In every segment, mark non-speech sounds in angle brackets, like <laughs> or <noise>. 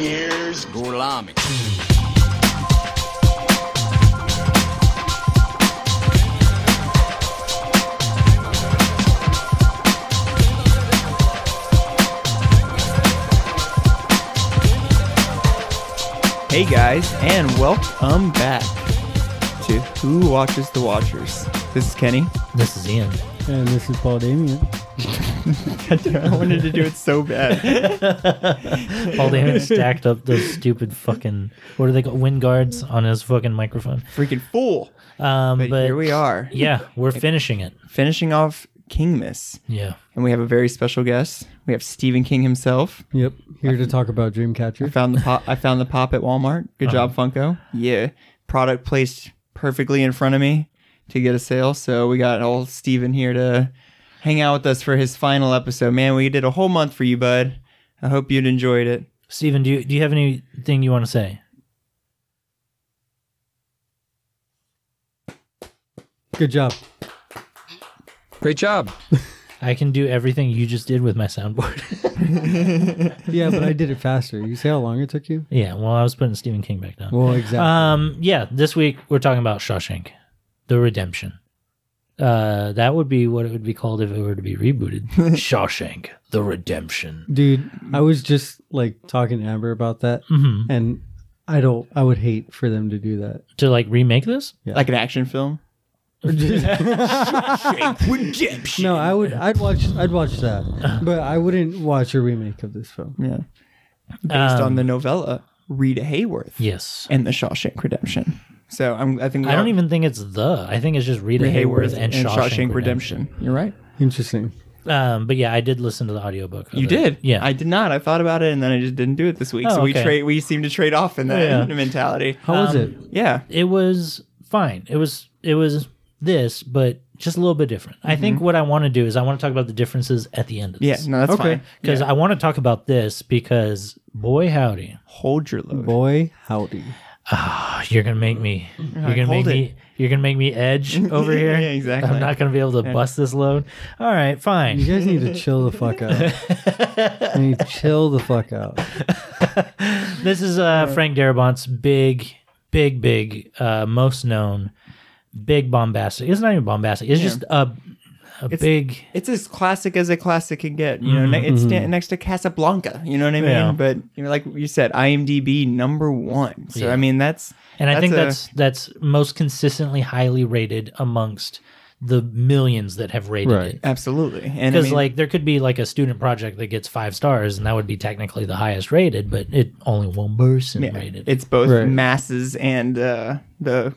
Here's Gorlami. Hey guys, and welcome back to Who Watches the Watchers. This is Kenny. This is Ian. And this is Paul Damien. I wanted to do it so bad. <laughs> Paul Damon stacked up those stupid fucking what are they called wind guards on his fucking microphone. Freaking fool. Um, But, but, here we are, yeah, we're <laughs> finishing it. finishing off King Miss. Yeah, And we have a very special guest. We have Stephen King himself. Yep, here to talk about I Dreamcatcher. found the pop I found the pop at Walmart. Good Uh-huh. job, Funko. Yeah. Product placed perfectly in front of me to get a sale. So we got old Steven here to hang out with us for his final episode. Man, we did a whole month for you, bud. I hope you'd enjoyed it. Steven, do you do you have anything you want to say? Good job. Great job. <laughs> I can do everything you just did with my soundboard. <laughs> Yeah, but I did it faster. You see how long it took you? yeah, well, I was putting Stephen King back down. Well, exactly. Um, yeah, this week we're talking about Shawshank, The Redemption. Uh, that would be what it would be called if it were to be rebooted. <laughs> Shawshank, The Redemption. Dude, I was just like talking to Amber about that, hmm and I don't. I would hate for them to do that. To like remake this? Like an action film. <laughs> Redemption. No, I would. I'd watch. I'd watch that, <laughs> but I wouldn't watch a remake of this film. Yeah. Based on Um, the novella Rita Hayworth Yes. and the Shawshank Redemption. So I'm, I think I don't even think it's the. I think it's just Rita, Rita Hayworth, and, Shawshank, Redemption. You're right. Interesting. Um, but yeah, I did listen to the audiobook. of You it. did. Yeah. I did not. I thought about it and then I just didn't do it this week. Oh, so we okay. trade we seem to trade off in that Yeah. <laughs> mentality. How was Um, it? Yeah. it was fine. It was it was this, but just a little bit different. I think what I want to do is I want to talk about the differences at the end of Mm-hmm. Yeah, no, that's Okay. fine. Because Yeah. I want to talk about this because boy howdy, hold your load. Boy, howdy. Oh, you're gonna make me you're right, gonna make it. me you're gonna make me edge <laughs> over here. Yeah, exactly. I'm not gonna be able to bust this load. All right, fine. You fine. guys need to chill the fuck out. <laughs> you need to chill the fuck out. <laughs> This is uh, Frank Darabont's big, big, big, uh, most known, big bombastic. It's not even bombastic. It's just a a It's- big. It's as classic as a classic can get. You know, ne- it's sta- next to Casablanca. You know what I mean? Yeah. But you know, like you said, IMDb number one. So Yeah. I mean, that's And I think a- that's that's most consistently highly rated amongst the millions that have rated Right. it. absolutely. And I Because mean, like there could be like a student project that gets five stars, and that would be technically the highest rated, but it only one person yeah, rated. it's both Right. masses and uh, the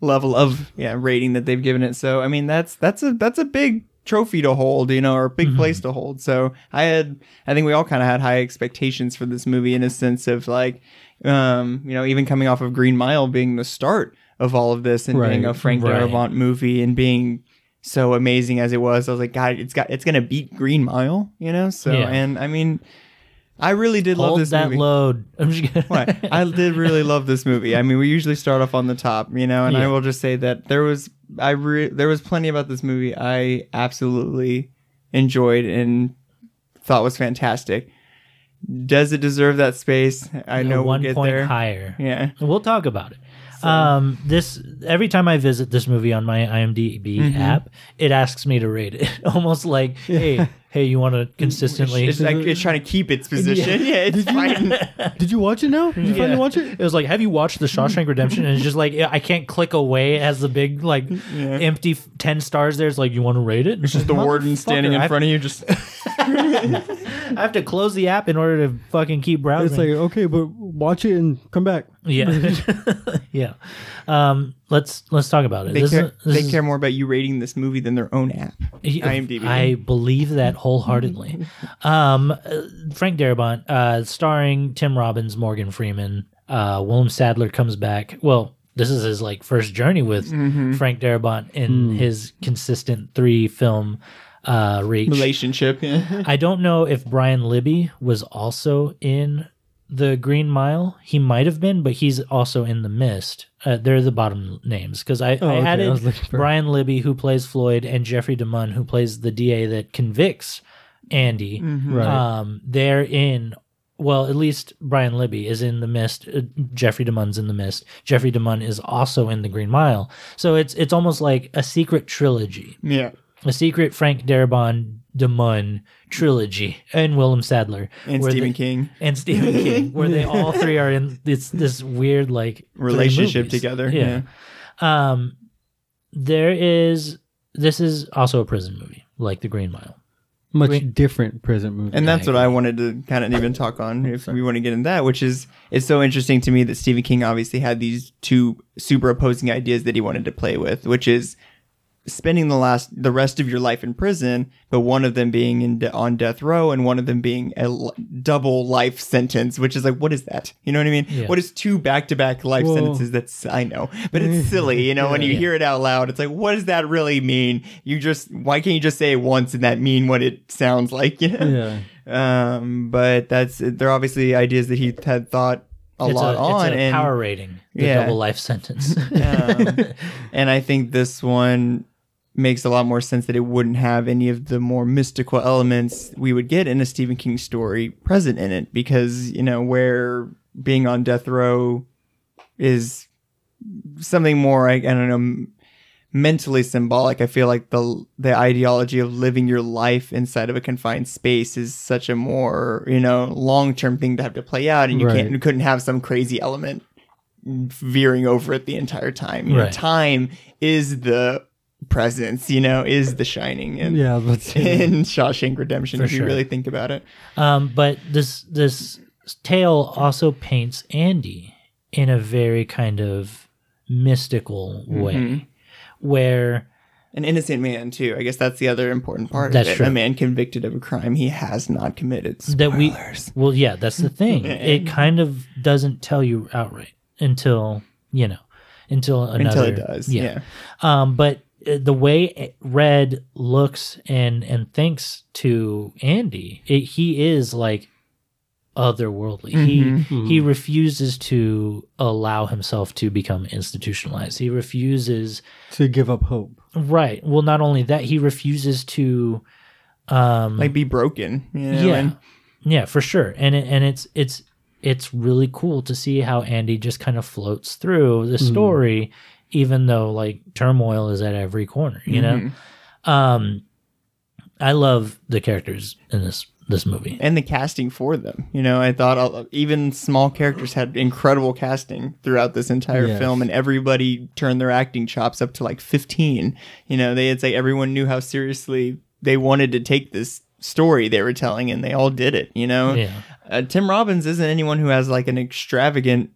level of yeah rating that they've given it. So I mean, that's that's a that's a big trophy to hold, you know, or a big place to hold. So I had, I think we all kind of had high expectations for this movie in a sense of like, um, you know, even coming off of Green Mile being the start of all of this and being Right, a Frank right. Darabont movie and being so amazing as it was. I was like, God, it's got, it's gonna beat Green Mile, you know. So Yeah. and I mean, I really did love this that movie. load. <laughs> I'm just. What? I did really love this movie. I mean, we usually start off on the top, you know, and I will just say that there was I re- there was plenty about this movie I absolutely enjoyed and thought was fantastic. Does it deserve that space? I know we'll one get point there. higher. Yeah. We'll talk about it. Um, this every time I visit this movie on my IMDb Mm-hmm. app, it asks me to rate it. <laughs> Almost like, hey, hey, you want to consistently? It's like it's trying to keep its <laughs> position. Yeah, it's fighting. Did you watch it now? Did you Yeah. finally watch it? It was like, have you watched The Shawshank Redemption? And it's just like, I can't click away. It has the big, like, empty f- 10 stars there. It's like, you want to rate it? It's just the warden standing in front of you, just <laughs> I have to close the app in order to fucking keep browsing. It's like okay, but watch it and come back. Yeah. <laughs> yeah. Um, let's let's talk about it. they This care. is- this they is- care more about you rating this movie than their own app. IMDb. I believe that wholeheartedly. <laughs> um, uh, Frank Darabont, uh, starring Tim Robbins, Morgan Freeman, uh, William Sadler comes back. Well, this is his like first journey with Mm-hmm. Frank Darabont in his consistent three film uh, reach. Relationship. <laughs> I don't know if Brian Libby was also in the Green Mile. He might have been, but he's also in the Mist. Uh, they're the bottom names because I, Oh, I okay. I added was for- Brian Libby, who plays Floyd, and Jeffrey DeMunn, who plays the DA that convicts Andy. Right. Um, they're in well, at least Brian Libby is in the Mist. Uh, Jeffrey DeMunn's in the Mist. Jeffrey DeMunn is also in the Green Mile. So it's it's almost like a secret trilogy, Yeah. a secret Frank Darabont DeMunn trilogy, and William Sadler And Stephen they- King. and Stephen King, where they all three are in <laughs> this this weird like Relationship together. Yeah. Um, there is this is also a prison movie, like The Green Mile. Much Green- different prison movie. And that's what I wanted to kind of even talk on if we want to get into that, which is it's so interesting to me that Stephen King obviously had these two super opposing ideas that he wanted to play with, which is spending the last the rest of your life in prison, but one of them being in de- on death row and one of them being a l- double life sentence, which is like what is that? You know what I mean? Yeah. What is two back to back life Well- sentences? That's I know, but it's silly. You know when you <laughs> Yeah. hear it out loud, it's like what does that really mean? You just why can't you just say it once and that mean what it sounds like? <laughs> Yeah. Um, but that's they're obviously ideas that he had thought a it's lot a, on, it's a and power rating, the Yeah. double life sentence. um, <laughs> and I think this one makes a lot more sense that it wouldn't have any of the more mystical elements we would get in a Stephen King story present in it, because you know where being on death row is something more I, I don't know mentally symbolic. I feel like the the ideology of living your life inside of a confined space is such a more you know long-term thing to have to play out and you Right. can't you couldn't have some crazy element veering over it the entire time. You know, time is the presence you know is the shining and Yeah, let's <laughs> in Shawshank Redemption For if you sure. really think about it um, but this this tale also paints Andy in a very kind of mystical way, Mm-hmm. where an innocent man too. I guess that's the other important part. That's true. A man convicted of a crime he has not committed. that we well yeah that's the thing <laughs> it kind of doesn't tell you outright until you know until another until it does. Yeah. um but the way red looks and and thinks to andy it, he is like otherworldly Mm-hmm. he he refuses to allow himself to become institutionalized he refuses to give up hope. right well not only that he refuses to um Like be broken. You know? yeah and- yeah for sure and it, and it's it's it's really cool to see how andy just kind of floats through the story even though like turmoil is at every corner you know um i love the characters in this this movie and the casting for them. You know, I thought all, even small characters had incredible casting throughout this entire Yes. film, and everybody turned their acting chops up to like 15. You know, they had say everyone knew how seriously they wanted to take this story they were telling, and they all did it. You know, yeah uh, Tim Robbins isn't anyone who has like an extravagant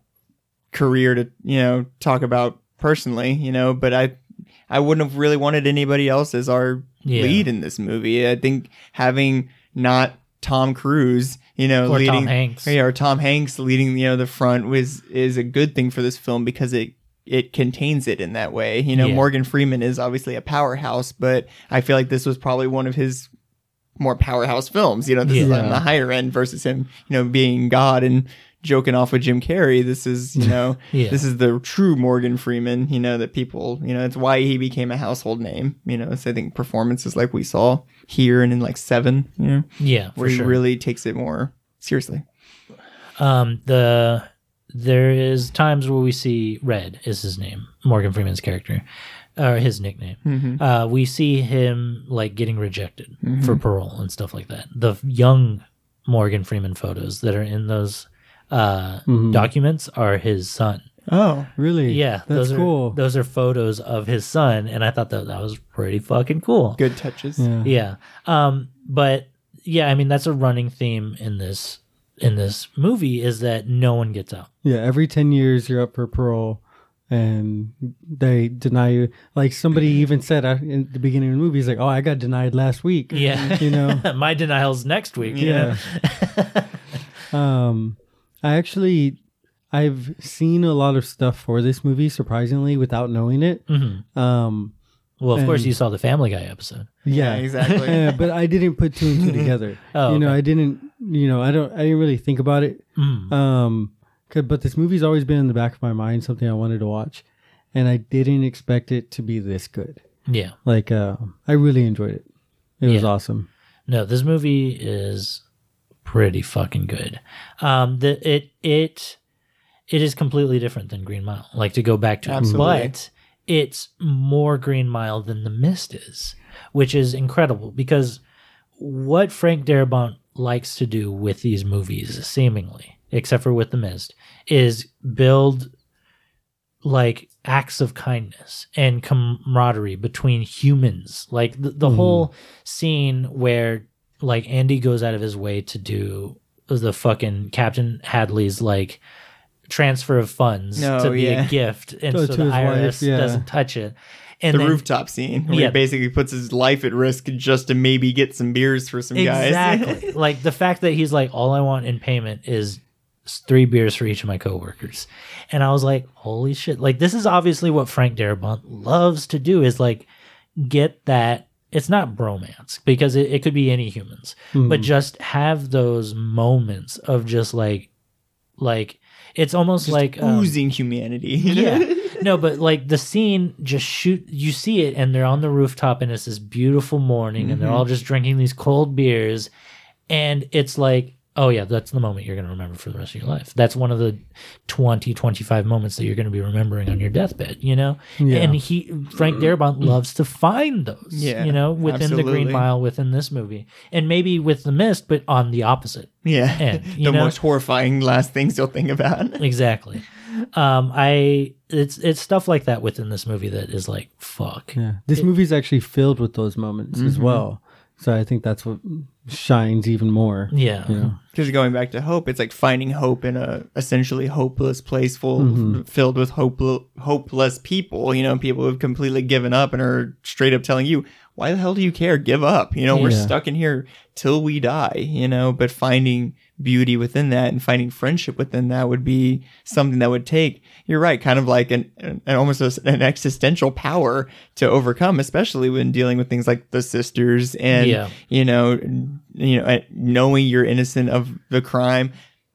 career to you know talk about personally, you know, but I I wouldn't have really wanted anybody else as our Yeah. lead in this movie. I think having not Tom Cruise, you know, Or Tom leading Hanks. yeah, or Tom Hanks leading you know the front was is a good thing for this film because it it contains it in that way. You know, Yeah. Morgan Freeman is obviously a powerhouse, but I feel like this was probably one of his more powerhouse films. You know, this is on the higher end versus him, you know, being God and joking off with Jim Carrey. This is, you know, <laughs> Yeah. this is the true Morgan Freeman, you know, that people, you know, it's why he became a household name. You know, it's, I think performances like we saw here and in like Seven, you know, yeah for where he sure really takes it more seriously. um the there is times where we see red is his name morgan freeman's character or his nickname Mm-hmm. uh we see him like getting rejected for parole and stuff like that the young morgan freeman photos that are in those uh documents are his son Oh, Really? yeah That's those cool. are those are photos of his son and i thought that that was pretty fucking cool good touches. yeah. yeah um but yeah i mean that's a running theme in this in this movie is that no one gets out Yeah, every 10 years you're up for parole and they deny you. Like somebody even said uh, in the beginning of the movie, he's like, oh, I got denied last week. yeah You know? <laughs> my denial's next week Yeah. know? <laughs> um, I actually, I've seen a lot of stuff for this movie, surprisingly, without knowing it. Mhm. Um, well of course you saw the family guy episode yeah, exactly. Yeah, <laughs> but I didn't put two and two <laughs> together. Oh, you know, okay. I didn't, you know, I don't, I didn't really think about it. Mm. Um, 'cause- but this movie's always been in the back of my mind, something I wanted to watch, and I didn't expect it to be this good. yeah Like, uh, I really enjoyed it. It was Yeah. awesome. no this movie is pretty fucking good. Um, the it it it is completely different than Green Mile. Like to go back to Absolutely. but it's more Green Mile than The Mist is, which is incredible because what Frank Darabont likes to do with these movies, seemingly, except for with The Mist, is build like acts of kindness and camaraderie between humans. Like the, the whole scene where like Andy goes out of his way to do the fucking Captain Hadley's like transfer of funds Oh, to be yeah. a gift and To- so to the his wife, yeah. doesn't touch it. And the then, rooftop scene where Yeah. he basically puts his life at risk just to maybe get some beers for some guys. Exactly. <laughs> like the fact that he's like, all I want in payment is three beers for each of my coworkers. And I was like, holy shit. Like this is obviously what Frank Darabont loves to do is like get that it's not bromance because it, it could be any humans, but just have those moments of just like like it's almost like um, oozing humanity. <laughs> yeah. No, but like the scene just shoot you see it and they're on the rooftop and it's this beautiful morning and they're all just drinking these cold beers and it's like oh yeah, that's the moment you're going to remember for the rest of your life. That's one of the 20 25 moments that you're going to be remembering on your deathbed, you know? Yeah. And he Frank Darabont loves to find those, Yeah, you know, within the Green. Mile within this movie. And maybe with The Mist but on the opposite. Yeah. And, <laughs> the know- most horrifying last things you'll think about. <laughs> Exactly. Um I it's it's stuff like that within this movie that is like fuck. Yeah, this movie's actually filled with those moments as Mm-hmm. well. So I think that's what shines even more. Yeah. You know? Because going back to hope, it's like finding hope in a essentially hopeless place full Mm-hmm. filled with hopeless hopeless people. You know, people who've completely given up and are straight up telling you, "Why the hell do you care? Give up." You know, we're stuck in here till we die. You know, but finding beauty within that and finding friendship within that would be something that would take. You're right, kind of like an, an almost a- an existential power to overcome, especially when dealing with things like the sisters and Yeah. you know, you know, knowing you're innocent of the crime,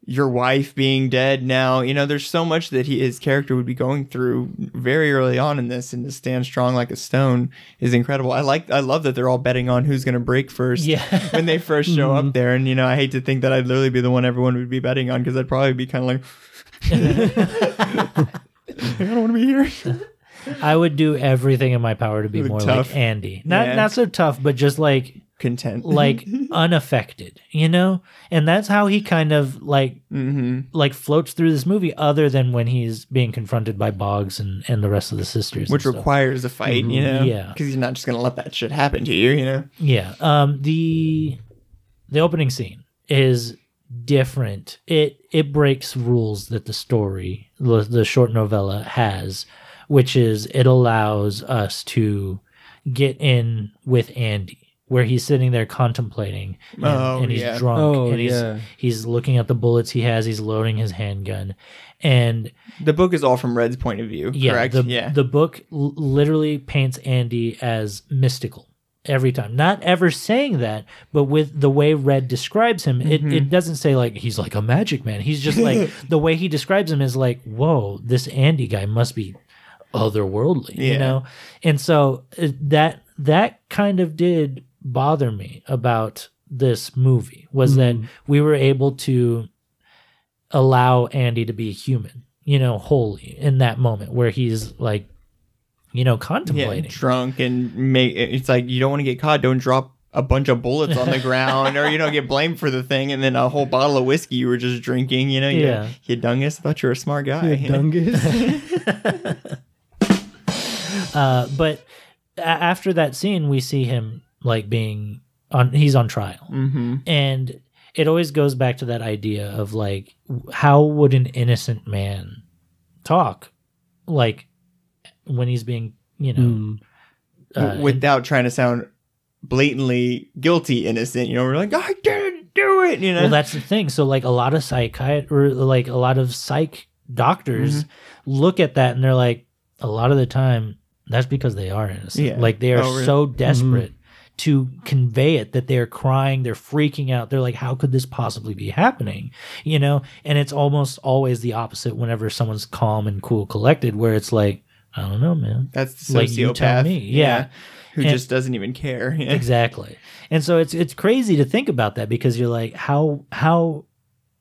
your wife being dead now, you know, there's so much that he his character would be going through very early on in this, and to stand strong like a stone is incredible. I like, I love that they're all betting on who's going to break first. Yeah. <laughs> when they first show up mm-hmm. there, and you know, I hate to think that I'd literally be the one everyone would be betting on because I'd probably be kind of like. <laughs> I don't want to be here. I would do everything in my power to be more Tough. like Andy. Not Yeah. not so tough, but just like Content. like <laughs> unaffected, you know? And that's how he kind of like hmm like floats through this movie other than when he's being confronted by Boggs and and the rest of the sisters. which stuff. requires a fight, you know? Yeah. Because you're not just going to let that shit happen to you, you know? Yeah. Um the the opening scene is different. It it breaks rules that the story the, the short novella has, which is it allows us to get in with Andy where he's sitting there contemplating and, Oh, and he's yeah. drunk Oh, and he's yeah. he's looking at the bullets he has, he's loading his handgun. And The book is all from Red's point of view, yeah, correct? the yeah. the book l- literally paints Andy as mystical every time. Not ever saying that, but with the way Red describes him, it, Mm-hmm. it doesn't say like he's like a magic man. He's just like <laughs> the way he describes him is like, whoa, this Andy guy must be otherworldly, you know. And so uh, that that kind of did bother me about this movie was that we were able to allow Andy to be human, you know, wholly in that moment where he's like, you know, yeah, contemplating. drunk and make it's like you don't want to get caught. Don't drop a bunch of bullets on the <laughs> ground, or you don't get blamed for the thing, and then a whole bottle of whiskey you were just drinking. You know, you, Yeah. you dungus. I thought you were a smart guy. Yeah, Dungus. <laughs> <laughs> Uh, but a- after that scene, we see him like being on. He's on trial, mm-hmm. and it always goes back to that idea of like, how would an innocent man talk, like when he's being, you know, Mm. uh, Without trying to sound blatantly guilty, innocent. You know, we're like, I didn't do it. You know, Well, that's the thing. So, like a lot of psychiat or like a lot of psych doctors Mm-hmm. look at that and they're like, a lot of the time, that's because they are innocent. Yeah. Like they are Oh, really? so desperate to convey it that they're crying, they're freaking out. They're like, how could this possibly be happening? You know, and it's almost always the opposite whenever someone's calm and cool, collected, where it's like, I don't know, man. that's the Like you tell sociopath. me. Yeah. who And- just doesn't even care. <laughs> Yeah. Exactly. And so it's it's crazy to think about that because you're like how how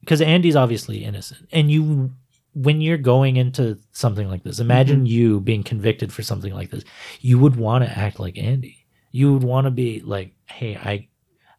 because Andy's obviously innocent and you when you're going into something like this imagine Mm-hmm. you being convicted for something like this you would want to act like Andy you would want to be like hey I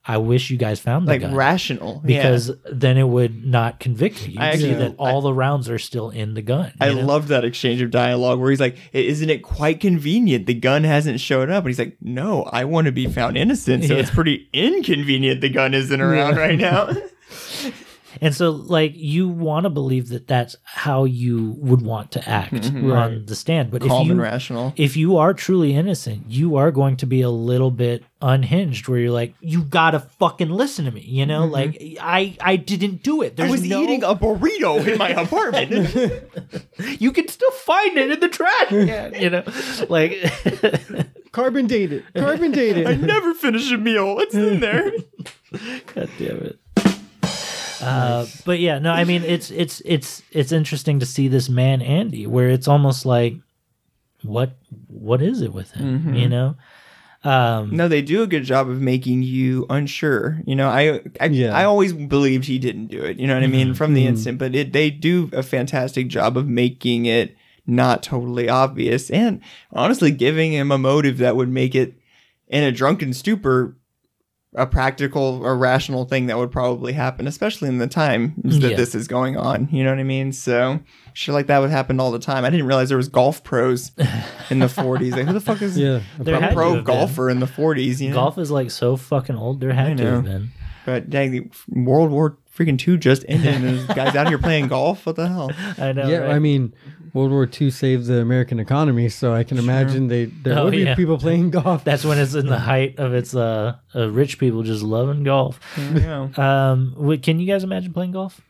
I wish you guys found the like gun rational yeah. because then it would not convict you. I see actually- that all the rounds are still in the gun. I know? love that exchange of dialogue where he's like, "Isn't it quite convenient? The gun hasn't showed up." And he's like, "No, I want to be found innocent, so Yeah. it's pretty inconvenient the gun isn't around right now." <laughs> <laughs> And so, like, you want to believe that that's how you would want to act on Right. the stand. But Mm-hmm. Calm if and you rational. if you are truly innocent, you are going to be a little bit unhinged, where you're like, you gotta fucking listen to me, you know? Like, I I didn't do it. Mm-hmm. I was no, eating a burrito in my <laughs> apartment. <laughs> you can still find it in the trash can, you know? Like, <laughs> Carbon dated. Carbon dated I never finish a meal. it's in there? God damn it. Uh, but yeah, no, I mean it's it's it's it's interesting to see this man Andy, where it's almost like, what what is it with him? Mm-hmm. You know, um, No, they do a good job of making you unsure. You know, I I, Yeah. I always believed he didn't do it. You know what I mean from the instant, but it they do a fantastic job of making it not totally obvious and honestly giving him a motive that would make it in a drunken stupor a practical or rational thing that would probably happen, especially in the time that Yeah. this is going on. You know what I mean? So shit like that would happen all the time. I didn't realize there was golf pros <laughs> in the 40s. Like who the fuck is Yeah. A pro have been. golfer in the 40s? You know? golf is like so fucking old. There had to have been. But dang, World War freaking two just ended, and there's <laughs> guys out here playing golf. What the hell? <laughs> I know. Yeah, right? I mean, World War II saved the American economy, so I can imagine they there Oh, would be yeah. people playing golf. that's when it's in the height of its uh, uh rich people just loving golf. Yeah. <laughs> Um, wait, can you guys imagine playing golf?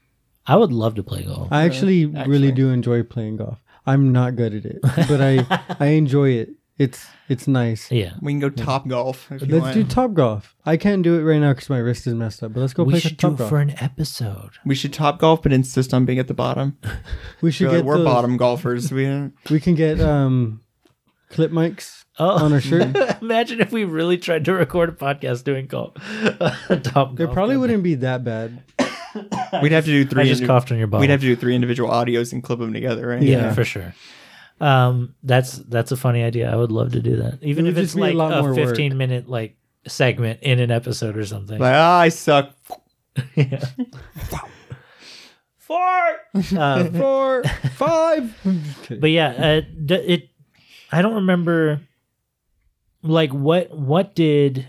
I would love to play golf. I actually, really do enjoy playing golf. I'm not good at it, but I I enjoy it. It's it's nice. yeah, We can go top golf. If you Let's want. do top golf. I can't do it right now because my wrist is messed up. But let's go we play should do top it golf. for an episode. we should top golf, but insist on being at the bottom. <laughs> we should Feel like get we're those- bottom golfers. We We can get um clip mics Oh, on our shirt. <laughs> Imagine if we really tried to record a podcast doing golf. <laughs> Top There golf. probably wouldn't be that bad. we'd have to do three. I just indi- coughed on your bottle. We'd have to do three individual audios and clip them together, right? yeah, Yeah. for sure. Um, that's that's a funny idea. I would love to do that, even It if would it's just be a like lot a, more work. fifteen minute like segment in an episode or something. Like ah, I suck. yeah. <laughs> Four. Um, <laughs> Four, five. <laughs> but yeah, uh, d- it. I don't remember. Like what? What did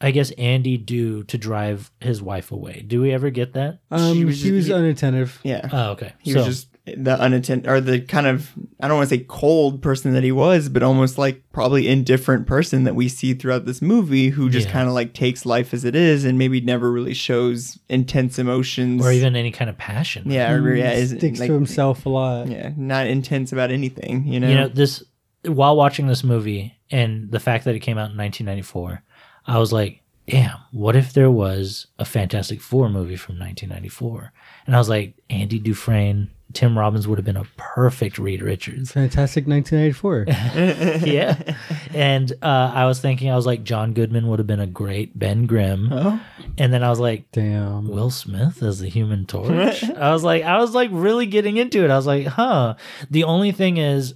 I guess Andy do to drive his wife away? Do we ever get that? Um, She was he was just- unattentive. Yeah. Oh, okay. He so, was just the unattended or the kind of I don't want to say cold person that he was, but almost like probably indifferent person that we see throughout this movie who just Yeah. kind of like takes life as it is and maybe never really shows intense emotions or even any kind of passion. yeah, or, yeah, mm. isn't, sticks like, to himself a lot. Yeah, not intense about anything, you know. you know this while watching this movie and the fact that it came out in 1994 i was like damn what if there was a fantastic four movie from 1994 and i was like andy dufresne tim robbins would have been a perfect reed richards Fantastic 1994. <laughs> <laughs> yeah and uh, i was thinking i was like john goodman would have been a great ben grimm Oh, and then i was like Damn. Will Smith as the Human Torch. I was like, I was like really getting into it. I was like, huh. The only thing is,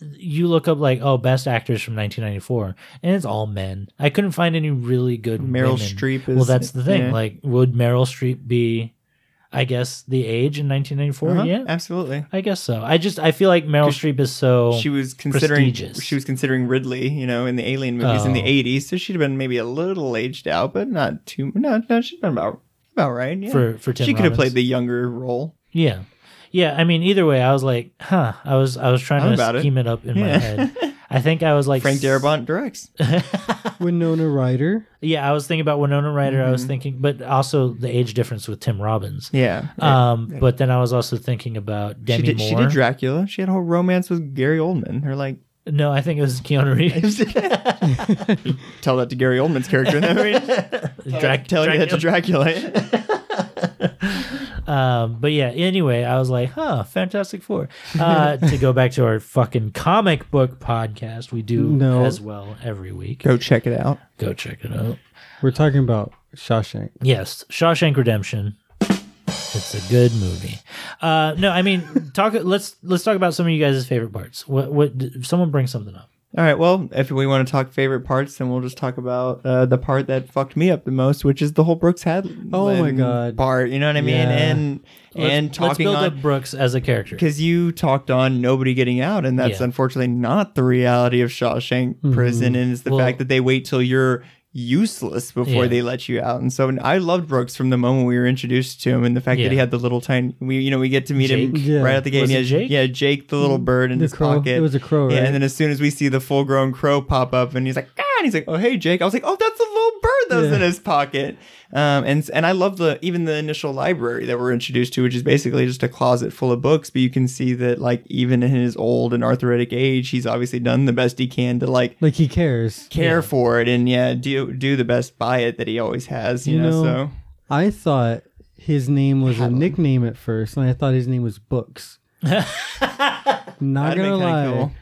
you look up like, oh, best actors from 1994, and it's all men. I couldn't find any really good Meryl women. Streep is Well, that's the thing. yeah. Like, would Meryl Streep be? I guess the age in 1994. Uh-huh, Yeah, absolutely. I guess so. I just I feel like Meryl Streep is so. She was considering prestigious. she was considering Ridley, you know, in the Alien movies in the Oh. '80s, so she'd have been maybe a little aged out, but not too. No, no, she'd been about about right. Yeah. For for Tim she could have played the younger role. Yeah. Yeah, I mean either way I was like, huh. I was I was trying to about it. scheme it. up in my head. <laughs> I think I was like Frank s- Darabont directs. <laughs> Winona Ryder. Yeah, I was thinking about Winona Ryder. I Mm-hmm. was thinking but also the age difference with Tim Robbins. Yeah. Um but then I was also thinking about she Demi did. Moore. She did Dracula. She had a whole romance with Gary Oldman. Her like no, I think it was Keanu Reeves. <laughs> tell that to Gary Oldman's character <laughs> in that movie. Drac- Telling you that to Dracula. Dracula. Um, but yeah, anyway, I was like, huh, Fantastic Four. Uh, <laughs> to go back to our fucking comic book podcast, we do No. as well every week. Go check it out. Go check it out. We're talking about Shawshank. Yes, Shawshank Redemption. It's a good movie. Uh, no, I mean, talk. Let's let's talk about some of you guys' favorite parts. What what? Someone bring something up. All right. Well, if we want to talk favorite parts, then we'll just talk about uh, the part that fucked me up the most, which is the whole Brooks Hadley. Oh my God. part. You know what I mean? Yeah. And and let's, talking let's build on up Brooks as a character. because you talked on nobody getting out, and that's Yeah. unfortunately not the reality of Shawshank Prison, and it's the Well- fact that they wait till you're useless before Yeah. they let you out. And so I loved Brooks from the moment we were introduced to him, and the fact Yeah. that he had the little tiny, we you know we get to meet him Yeah. right at the gate. And has, Jake? Yeah, Jake, the little bird in The his crow. pocket. It was a crow, Yeah, and then as soon as we see the full grown crow pop up, and he's like, ah, and he's like, oh hey Jake, I was like, oh that's a little bird that was Yeah. in his pocket. Um, and and I love the even the initial library that we're introduced to, which is basically just a closet full of books. But you can see that like even in his old and arthritic age, he's obviously done the best he can to like Like he cares. care Yeah. for it and yeah, do do the best by it that he always has. You, You know, know, so I thought his name was a nickname at first, and I thought his name was Books. <laughs> Not That'd gonna lie. cool.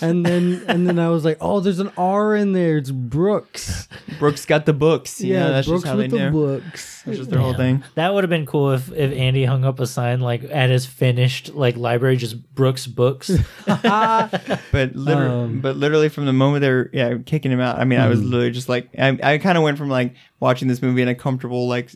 And then and then I was like, oh, there's an R in there. It's Brooks. Brooks got the books. You yeah, know, that's Brooks just how they with the knew. books. That's just their whole thing. That would have been cool if if Andy hung up a sign like at his finished like library, just Brooks books. <laughs> But literally, Um, but literally from the moment they're yeah kicking him out, I mean, I was literally just like, I, I kind of went from like watching this movie in a comfortable like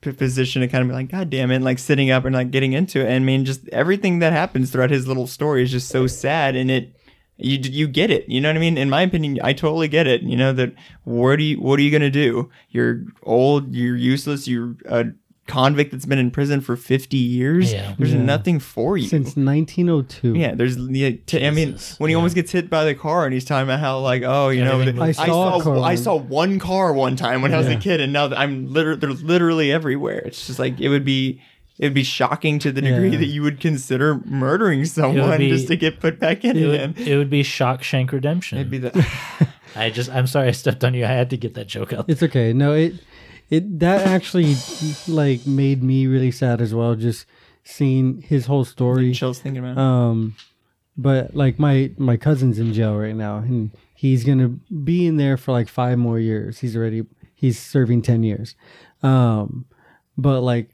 p- position to kind of be like, God damn it, and, like sitting up and like getting into it. And I mean, just everything that happens throughout his little story is just so sad, and it. You, you get it, you know what I mean. In my opinion, I totally get it. You know that what are you what are you gonna do? You're old, you're useless, you're a convict that's been in prison for fifty years. Yeah. There's Yeah. nothing for you. Since 1902. Yeah, there's yeah, t- I mean, when he yeah. almost gets hit by the car, and he's talking about how like, oh, you know, the- I saw. I saw a car I one- saw one car one time when I was a kid, and now I'm literally they're literally everywhere. It's just like it would be. It would be shocking to the degree Yeah. that you would consider murdering someone be- just to get put back in It again. would, it would be Shock Shank Redemption. It'd be the <laughs> I just I'm sorry I stepped on you. I had to get that joke out. It's okay. No, it it that actually like made me really sad as well. Just seeing his whole story. chills thinking about. it. Um, but like my my cousin's in jail right now, and he's gonna be in there for like five more years. He's already he's serving ten years. Um, but like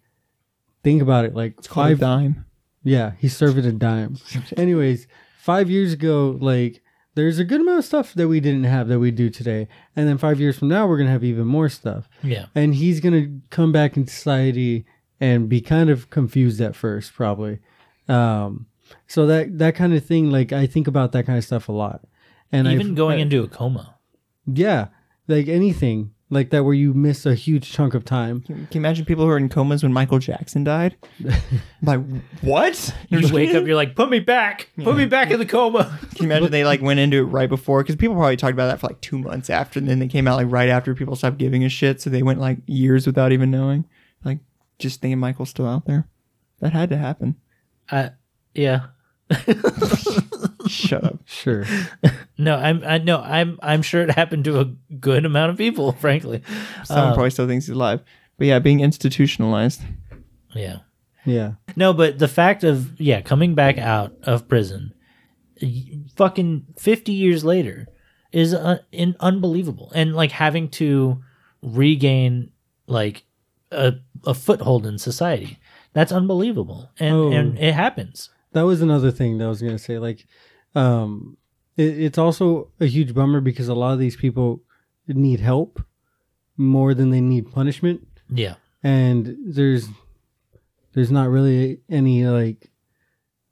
think about it, like Called a five dime. yeah, he served it a dime. <laughs> Anyways, five years ago, like there's a good amount of stuff that we didn't have that we do today, and then five years from now, we're gonna have even more stuff. Yeah. And he's gonna come back in society and be kind of confused at first, probably. Um, so that that kind of thing, like I think about that kind of stuff a lot. And Even I've- going I- into a coma. yeah, like anything like that where you miss a huge chunk of time. Can you imagine people who were in comas when Michael Jackson died? <laughs> like what? You wake up, you're like, put me back, put me back in the coma. Can you imagine they like went into it right before? Because people probably talked about that for like two months after, and then they came out like right after people stopped giving a shit. So they went like years without even knowing. Like just thinking Michael's still out there. That had to happen. Uh, yeah. <laughs> <laughs> Shut up. <laughs> Sure. <laughs> No, I'm I no, I'm I'm sure it happened to a good amount of people, <laughs> frankly. Someone Um, probably still thinks he's alive. But yeah, being institutionalized. Yeah. Yeah. No, but the fact of yeah, coming back out of prison, fucking fifty years later, is uh, in, unbelievable, and like having to regain like a a foothold in society, that's unbelievable, and Oh. and it happens. That was another thing that I was gonna say. Like, um, it, it's also a huge bummer because a lot of these people need help more than they need punishment, Yeah, and there's there's not really any like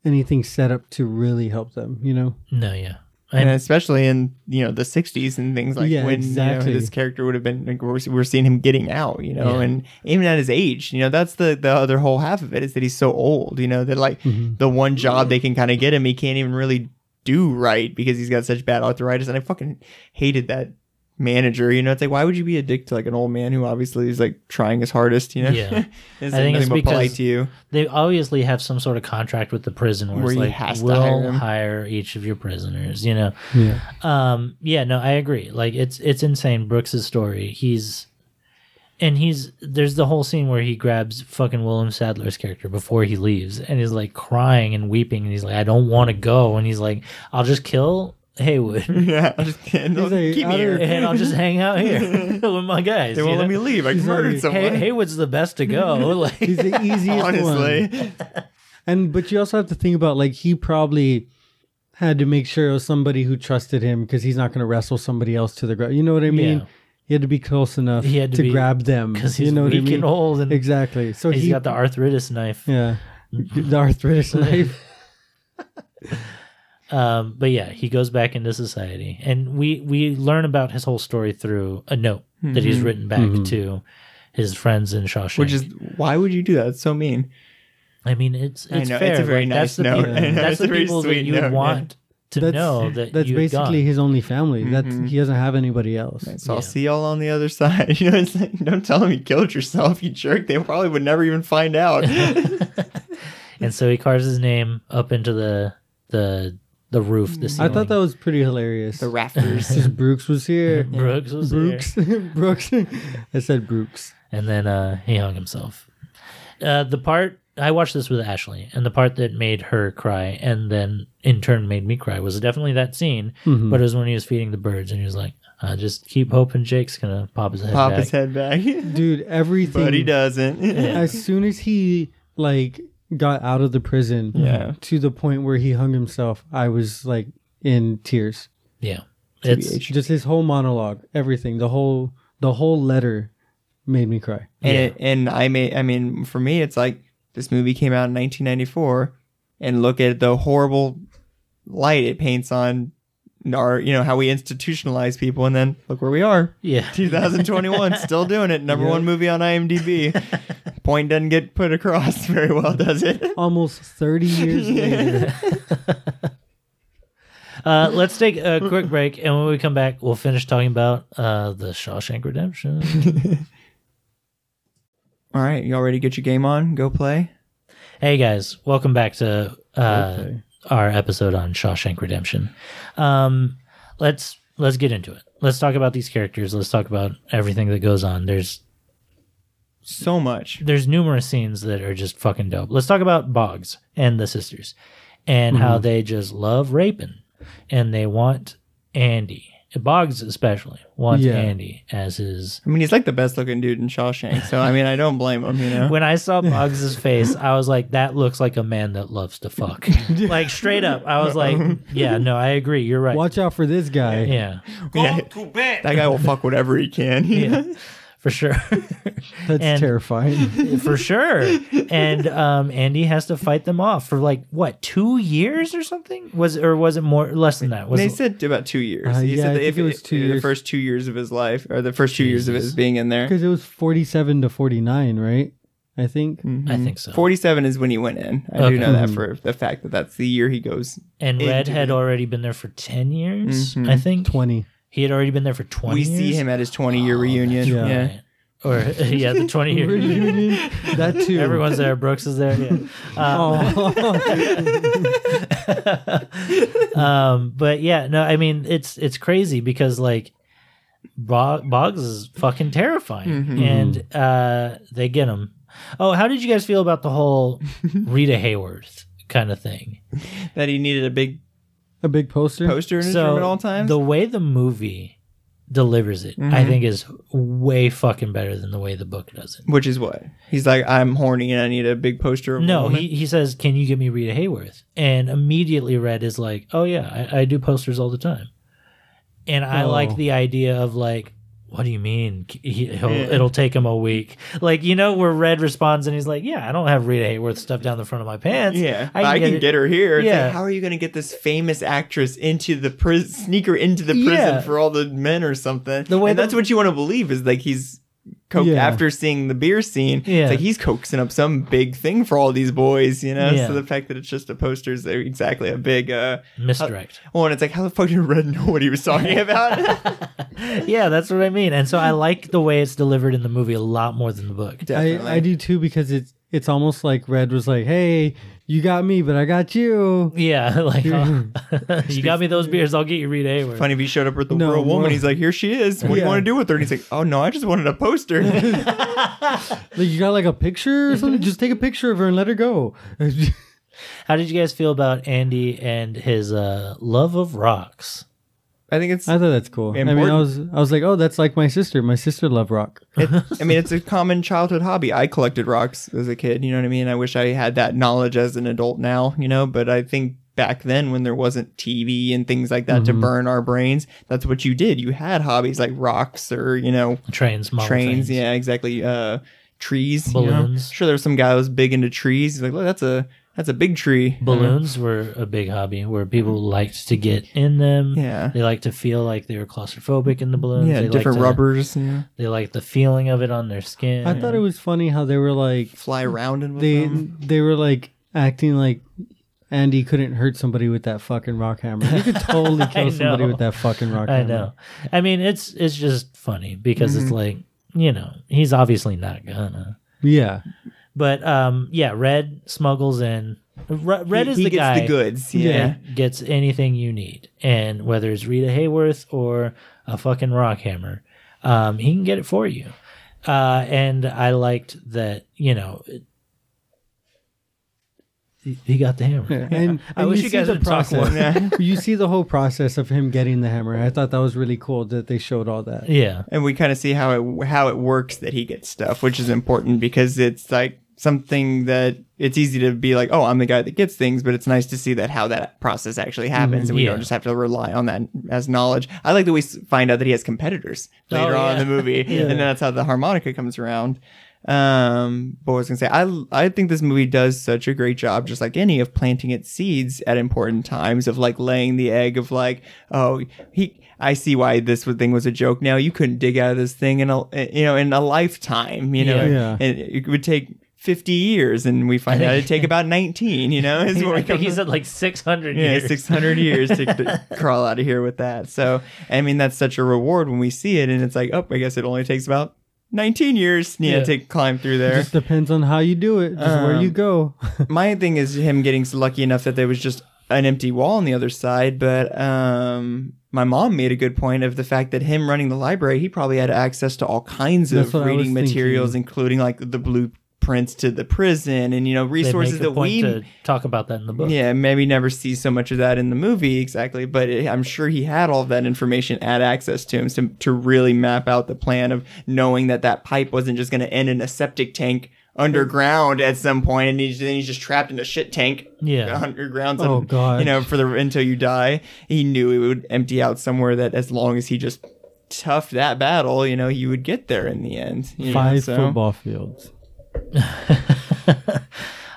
anything set up to really help them. You know? no, yeah, And and especially in you know the '60s and things like Yeah, when exactly. you know, this character would have been like, we're, we're seeing him getting out, you know, Yeah. and even at his age, you know, that's the the other whole half of it is that he's so old, you know, that like the one job they can kind of get him, he can't even really do right because he's got such bad arthritis. And I fucking hated that manager. You know, it's like why would you be a dick to like an old man who obviously is like trying his hardest? You know, Yeah. <laughs> Is I think it's nothing but polite because- to you. they obviously have some sort of contract with the prison where, Where it's he like has to we'll hire hire each of your prisoners. You know, Yeah. Um, yeah, no, I agree. Like it's it's insane. Brooks's story. He's and he's there's the whole scene where he grabs fucking William Sadler's character before he leaves, and he's like crying and weeping, and he's like, "I don't want to go," and he's like, "I'll just kill Heywood." <laughs> Yeah, I'll just, <laughs> no, like, keep me here. and I'll just hang out here <laughs> with my guys. They won't let me leave. I He's murdered like, someone. Hay- Heywood's the best to go. Like, He's the easiest one. Honestly, And but you also have to think about like he probably had to make sure it was somebody who trusted him because he's not going to wrestle somebody else to the ground. You know what I mean? Yeah. He had to be close enough He had to to, be- grab them because he's you know weak what I mean? and old, and Exactly. So he's he got the arthritis knife. yeah mm-hmm. the arthritis knife. <laughs> Um, but yeah, he goes back into society, and we we learn about his whole story through a note that he's mm-hmm. written back mm-hmm. to his friends in Shawshank. which is why would you do that? It's so mean. I mean, it's I know, fair. it's a very like, nice that's the note. people, <laughs> that's the a very people that you note, would yeah. want to That's know that that's you basically gone. his only family. That's Mm-hmm. he doesn't have anybody else. So Yeah. I'll see y'all on the other <laughs> side. You know, it's like, don't tell him you killed yourself, you jerk. They probably would never even find out. <laughs> and so he carves his name up into the the the roof. The I thought that was pretty hilarious. the rafters. <laughs> Brooks was here. Brooks was there. Brooks. Brooks. I said Brooks. and then uh, he hung himself. Uh, the part I watched this with Ashley, and the part that made her cry, and then in turn made me cry, was definitely that scene. Mm-hmm. But it was when he was feeding the birds, and he was like, "I just keep hoping Jake's gonna pop his head back. Pop back." his head back. <laughs> Dude, everything. but he doesn't. <laughs> As soon as he like got out of the prison, Yeah. to the point where he hung himself, I was like in tears. Yeah, it's TBH. Just his whole monologue, everything, the whole the whole letter made me cry. And Yeah. it, and I may I mean for me it's like this movie came out in 1994 and look at the horrible light it paints on our you know how we institutionalize people and then look where we are yeah. <laughs> 2021 still doing it number one movie on IMDb <laughs> point doesn't get put across <laughs> very well does it Almost thirty years later. Uh, let's take a quick break, and when we come back, we'll finish talking about uh, the Shawshank Redemption. All right you all ready to get your game on go play Hey guys, welcome back to uh, our episode on Shawshank Redemption. Um, let's let's get into it. Let's talk about these characters. Let's talk about everything that goes on. There's so much there's numerous scenes that are just fucking dope. Let's talk about Boggs and the sisters and how they just love raping and they want Andy. Boggs especially wants Yeah. Andy as his I mean he's like the best looking dude in Shawshank so I mean I don't blame him you know when I saw <laughs> Boggs' face, I was like, that looks like a man that loves to fuck. <laughs> like straight up. I was like, yeah, no, I agree. You're right. Watch out for this guy. Yeah, yeah, that guy will fuck whatever he can yeah, <laughs> for sure. <laughs> That's And- terrifying. <laughs> for sure. And um, Andy has to fight them off for like what two years or something? Was or was it more less than that? Was they it, said about two years. Uh, he yeah, said that if it was two the years. first two years of his life, or the first two years of his being in there. Because it was forty-seven to forty-nine, right? I think. I think so. Forty-seven is when he went in. I Okay. do know that for the fact that that's the year he goes. and Red had the- already been there for ten years. Mhm. I think Twenty. He had already been there for twenty. We see him at his twenty-year reunion. Yeah. Yeah. Right. Or <laughs> yeah, the twenty year Reunion. that too. Everyone's there. Brooks is there. Yeah. <laughs> Oh. <laughs> um but yeah no i mean it's it's crazy because like Bog- boggs is fucking terrifying Mhm. and uh they get him oh how did you guys feel about the whole rita hayworth kind of thing That he needed a big a big poster. poster in his room at all times. the way the movie delivers it i Mhm. think is way fucking better than the way the book does it which is what he's like. I'm horny and I need a big poster. Of a no woman." he, he says can you get me rita hayworth and immediately red is like oh yeah i, I do posters all the time and i Oh. like the idea of like what do you mean he, Yeah. it'll take him a week like you know where red responds and he's like yeah i don't have rita hayworth stuff down the front of my pants Yeah, I can, it." get, her here. Yeah. like, how are you going to get this famous actress into the prison, sneak her into the prison Yeah. for all the men or something? The way and that's what you want to believe is like he's co- Yeah. after seeing the beer scene. Yeah. It's like he's coaxing up some big thing for all these boys, you know. Yeah. So the fact that it's just a poster is exactly a big. uh misdirect Well, and it's like, how the fuck did Red know what he was talking <laughs> about? <laughs> yeah that's what i mean and so i like the way it's delivered in the movie a lot more than the book I, I do too because it's it's almost like Red was like, "Hey, you got me, but I got you." Yeah, <laughs> like oh, <laughs> you got me those beers, I'll get you Rita Hayworth. Funny if he showed up with the No, real woman. more- He's like, "Here she is. What do you want to do with her?" And he's like, "Oh no, I just wanted a poster." <laughs> Like, you got like a picture or something? Just take a picture of her and let her go. How did you guys feel about Andy and his uh, love of rocks? I think it's. I thought that's cool. I mean, I was I was like, "Oh, that's like my sister. My sister loved rock." it, I mean, <laughs> it's a common childhood hobby. I collected rocks as a kid. You know what I mean? I wish I had that knowledge as an adult now. You know, but I think back then when there wasn't TV and things like that to burn our brains, that's what you did. You had hobbies like rocks or you know Trains, trains. trains. Yeah, exactly. Uh, trees. you know? Balloons. Sure, there was some guy who was big into trees. He's like, look, that's a that's a big tree. Balloons were a big hobby where people liked to get in them. Yeah. They liked to feel like they were claustrophobic in the balloons. Yeah, they different liked to- rubbers. Yeah. They liked the feeling of it on their skin. I thought it was funny how they were like Fly around and they them. they were like acting like Andy couldn't hurt somebody with that fucking rock hammer. You could totally <laughs> kill somebody with that fucking rock I hammer. I know. I mean, it's it's just funny because Mm-hmm. it's like you know he's obviously not gonna. Yeah. But um, yeah, Red smuggles in. Re- Red he, is he the gets guy the goods. Yeah. gets anything you need, and whether it's Rita Hayworth or a fucking rock hammer, um, he can get it for you. Uh, and I liked that. You know. It- he- He got the hammer. And, I and wish you you guys the would talk more. process. <laughs> you see the whole process of him getting the hammer. I thought that was really cool that they showed all that. Yeah. and we kind of see how it how it works that he gets stuff, which is important because it's like something that it's easy to be like, oh, I'm the guy that gets things, but it's nice to see that how that process actually mm-hmm. happens, and we yeah. don't just have to rely on that as knowledge. I like that we find out that he has competitors oh, later Oh, on in the movie, <laughs> and then that's how the harmonica comes around. Um, but I was gonna say, I I think this movie does such a great job, just like any, of planting its seeds at important times, of like laying the egg of like, oh, he. I see why this thing was a joke. Now you couldn't dig out of this thing in a you know in a lifetime. You know, Yeah. And it would take. 50 years and we find out it'd take about 19 you know <laughs> is what we I think he said like 600 yeah, years. 600 years to, to <laughs> crawl out of here with that. So, I mean, that's such a reward when we see it, and it's like, oh, I guess it only takes about 19 years, yeah, Yeah. to climb through there. It just depends on how you do it, just where you Um, go. <laughs> My thing is him getting lucky enough that there was just an empty wall on the other side, but um, my mom made a good point of the fact that him running the library, he probably had access to all kinds That's of what I was reading materials, thinking. including like the blueprints to the prison and you know resources that we to talk about that in the book. Yeah, maybe never see so much of that in the movie exactly, but it, I'm sure he had all that information at access to him to, to really map out the plan of knowing that that pipe wasn't just going to end in a septic tank underground at some point, and he's, then he's just trapped in a shit tank Yeah. underground. Oh, God. You know, for the until you die. He knew it would empty out somewhere that as long as he just toughed that battle, you know, he would get there in the end. you know, Five so- football fields. <laughs>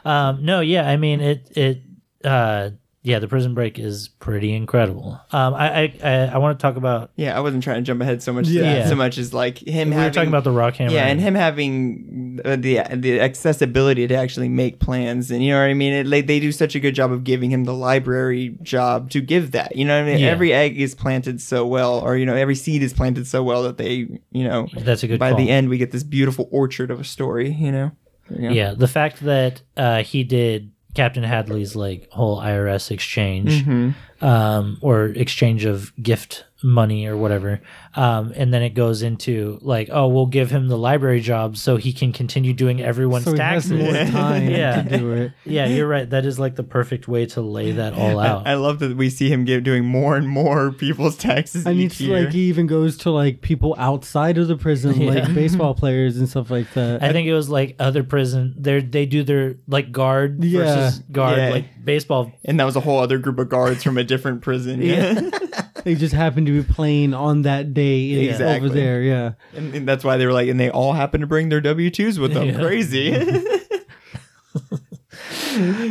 Um, no, yeah, I mean it. It. Uh, yeah, the prison break is pretty incredible. Um, I I I, I want to talk about. Yeah, I wasn't trying to jump ahead so much. to Yeah. that, so much as like him. We were talking about the rock hammer. Yeah, and him having the the accessibility to actually make plans, and you know what I mean. It, like they do such a good job of giving him the library job to give that. You know what I mean. Yeah. Every egg is planted so well, or you know, every seed is planted so well that they, you know, That's a good. by call. the end we get this beautiful orchard of a story. You know. Yeah. Yeah, the fact that uh, he did Captain Hadley's like whole IRS exchange, Mm-hmm. Um, or exchange of gift money or whatever, um, and then it goes into like, oh, we'll give him the library job so he can continue doing everyone's So he has taxes. more <laughs> time Yeah. to do it. <laughs> yeah, you're right. That is like the perfect way to lay that <laughs> all out. I, I love that we see him give, doing more and more people's taxes And each it's year. like he even goes to like people outside of the prison, Yeah. like baseball players and stuff like that. I think it was like other prison. They they do their like guard Yeah. versus guard, Yeah. like baseball. and that was a whole other group of guards from a different prison. Yeah. <laughs> they just happened to be playing on that day Exactly. over there. Yeah. And, and that's why they were like, and they all happened to bring their W twos with them. Yeah. Crazy.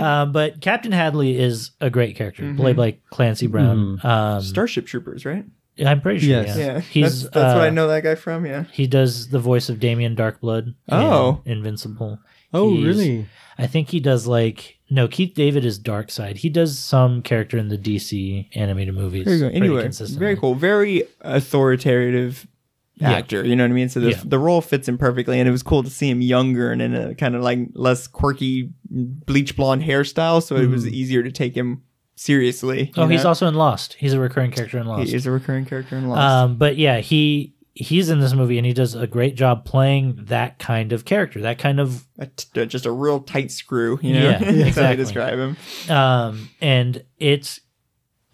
Um, <laughs> <laughs> but Captain Hadley is a great character, played by Clancy Brown. Um, Starship Troopers, right? I'm pretty sure. Yes. Yeah, Yeah, he's that's, that's what uh, I know that guy from. Yeah. He does the voice of Damien Darkblood. in Oh. Invincible. Oh, He's- really? I think he does like no. Keith David is Darkseid. He does some character in the DC animated movies. There you go. Anyway, very cool. Very authoritative actor. You know what I mean? So the, Yeah. the role fits him perfectly, and it was cool to see him younger and in a kind of like less quirky bleach blonde hairstyle. So it was easier to take him seriously. Oh, you he's also in Lost. He's a recurring character in Lost. he is a recurring character in Lost. Um, but yeah, he he's in this movie and he does a great job playing that kind of character, that kind of A t- just a real tight screw. You know, Yeah, <laughs> That's how I exactly. describe him. um, and it's.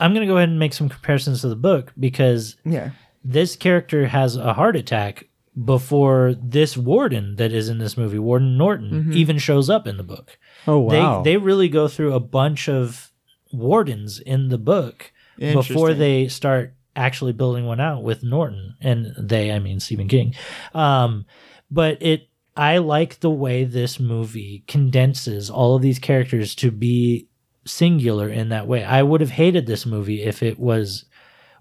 I'm gonna go ahead and make some comparisons to the book because Yeah. this character has a heart attack before this warden that is in this movie, Warden Norton, Mm-hmm. even shows up in the book. Oh wow. They they really go through a bunch of wardens in the book before they start actually building one out with Norton and they I mean Stephen King. Um but it I like the way this movie condenses all of these characters to be singular in that way. I would have hated this movie if it was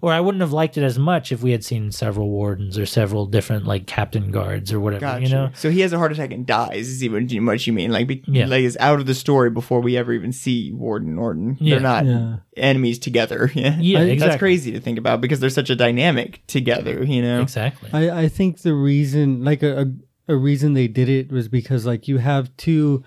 or I wouldn't have liked it as much if we had seen several wardens or several different like captain guards or whatever, Gotcha. you know. So he has a heart attack and dies. Is even much you mean? Like, be, Yeah. like is out of the story before we ever even see Warden Norton. Yeah. They're not Yeah. enemies together. <laughs> Yeah, Yeah, I- exactly. That's crazy to think about because they're such a dynamic together. You know. Exactly. I, I think the reason like a, a a reason they did it was because like you have two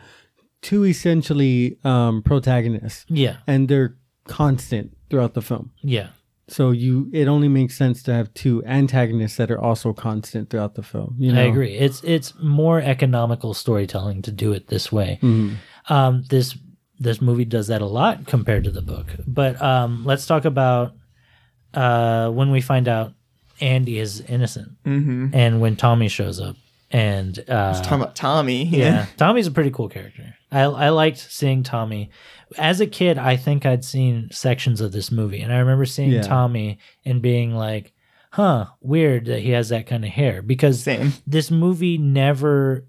two essentially um protagonists yeah. and they're constant throughout the film. Yeah. So you it only makes sense to have two antagonists that are also constant throughout the film. You know? I agree. It's it's more economical storytelling to do it this way. Um, this this movie does that a lot compared to the book. But um, let's talk about uh, when we find out Andy is innocent, mm-hmm. and when Tommy shows up, and uh, Talking about Tommy. yeah, Tommy's a pretty cool character. I I liked seeing Tommy. As a kid, I think I'd seen sections of this movie, and I remember seeing Yeah. Tommy and being like, "Huh, weird that he has that kind of hair." Because Same. this movie never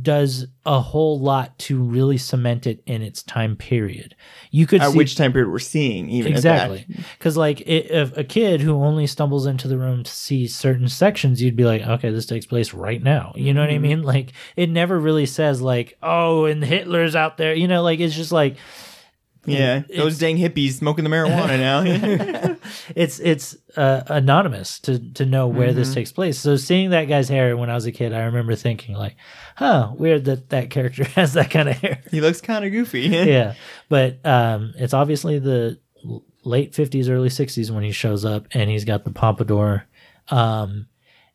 does a whole lot to really cement it in its time period. You could At see which time period we're seeing even exactly. Because like i if a kid who only stumbles into the room to see certain sections you'd be like okay this takes place right now. You know what i Mm-hmm. mean? Like it never really says like oh and hitler's out there. You know like it's just like Yeah, It's- those dang hippies smoking the marijuana now. <laughs> it's it's uh, anonymous to to know where Mm-hmm. this takes place so seeing that guy's hair when i was a kid i remember thinking like huh weird that that character <laughs> has that kind of hair he looks kind of goofy. <laughs> yeah but um it's obviously the late 50s early 60s when he shows up and he's got the pompadour um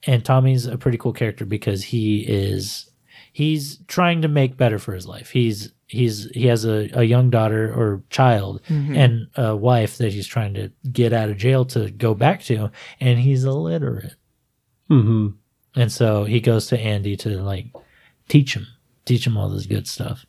and tommy's a pretty cool character because he is he's trying to make better for his life he's he's he has a, a young daughter or child and a wife that he's trying to get out of jail to go back to and he's illiterate hmm and so he goes to Andy to like teach him, teach him all this good stuff.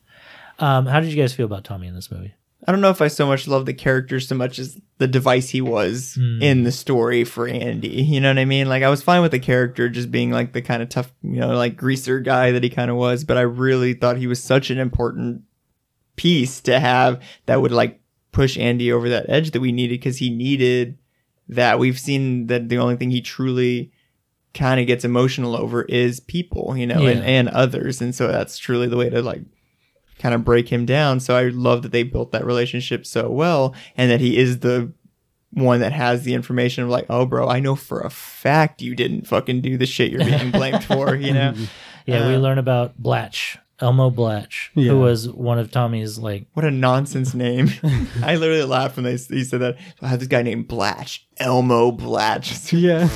Um, how did you guys feel about Tommy in this movie? I don't know if I so much love the character so much as the device he was Hmm. in the story for Andy. You know what I mean? Like I was fine with the character just being like the kind of tough, you know, like greaser guy that he kind of was, but I really thought he was such an important piece to have that would like push Andy over that edge that we needed because he needed that. We've seen that the only thing he truly kind of gets emotional over is people, you know, and, Yeah. and others. And so that's truly the way to like kind of break him down. So I love that they built that relationship so well and that he is the one that has the information of like, oh, bro, I know for a fact you didn't fucking do the shit you're being <laughs> blamed for, you know? <laughs> Yeah, we Uh, learn about Blatch, Elmo Blatch, Yeah. who was one of Tommy's like. What a nonsense name. <laughs> I literally laughed when they he said that. I have this guy named Blatch, Elmo Blatch. <laughs> Yeah.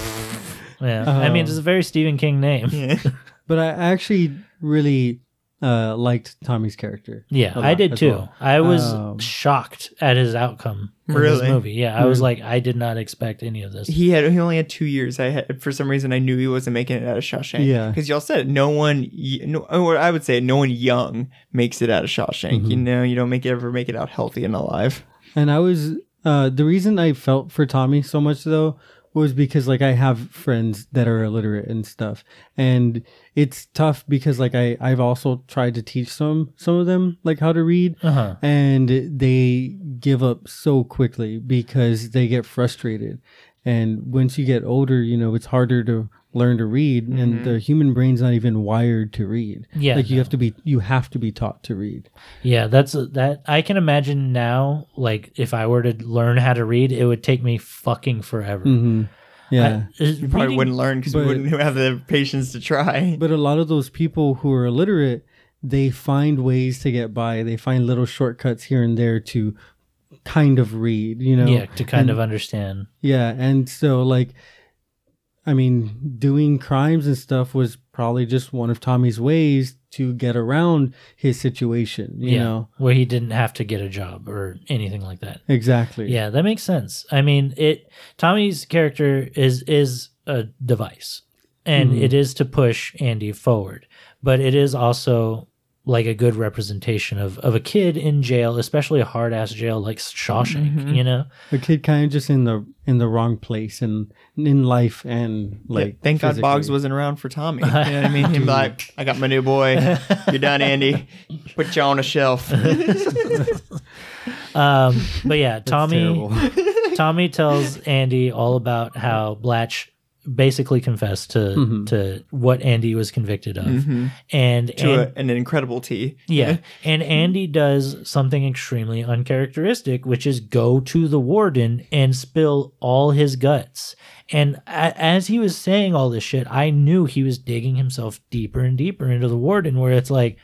Yeah, I mean, um, it's a very Stephen King name. Yeah, Yeah. <laughs> But I actually really uh, liked Tommy's character. Yeah, I did too. well. I was Um, shocked at his outcome in this movie. Yeah, I was like, I did not expect any of this. He had he only had two years. I had for some reason I knew he wasn't making it out of Shawshank. Yeah. because y'all said it, no one, no, or I would say no one young makes it out of Shawshank. You know, you don't make it ever make it out healthy and alive. And I was uh, the reason I felt for Tommy so much though was because like I have friends that are illiterate and stuff, and it's tough because like I I've also tried to teach some some of them like how to read, Uh-huh. and they give up so quickly because they get frustrated. And once you get older, you know it's harder to learn to read, and the human brain's not even wired to read. Yeah, like you no. have to be you have to be taught to read. Yeah, that's that. I can imagine now, like if I were to learn how to read, it would take me fucking forever. hmm Yeah. I, You probably reading- wouldn't learn because we wouldn't have the patience to try. But a lot of those people who are illiterate, they find ways to get by. They find little shortcuts here and there to kind of read, you know? Yeah, to kind And- of understand. Yeah, and so like I mean, doing crimes and stuff was probably just one of Tommy's ways to get around his situation, you yeah, know. where he didn't have to get a job or anything like that. Exactly. Yeah, that makes sense. I mean, it Tommy's character is is a device, and Mm-hmm. it is to push Andy forward, but it is also like a good representation of of a kid in jail, especially a hard ass jail like Shawshank. Mm-hmm. You know, A kid kind of just in the in the wrong place and in life and like Yeah, thank God Boggs wasn't around for Tommy. You know what I mean? Him <laughs> like, I got my new boy. You're done, Andy. Put you on a shelf. <laughs> um, but yeah, Tommy. Tommy tells Andy all about how Blatch basically confessed to Mm-hmm. to what Andy was convicted of, and to and- a, an incredible T. Yeah. <laughs> And Andy does something extremely uncharacteristic, which is go to the warden and spill all his guts. And a- as he was saying all this shit, I knew he was digging himself deeper and deeper into the warden, where it's like,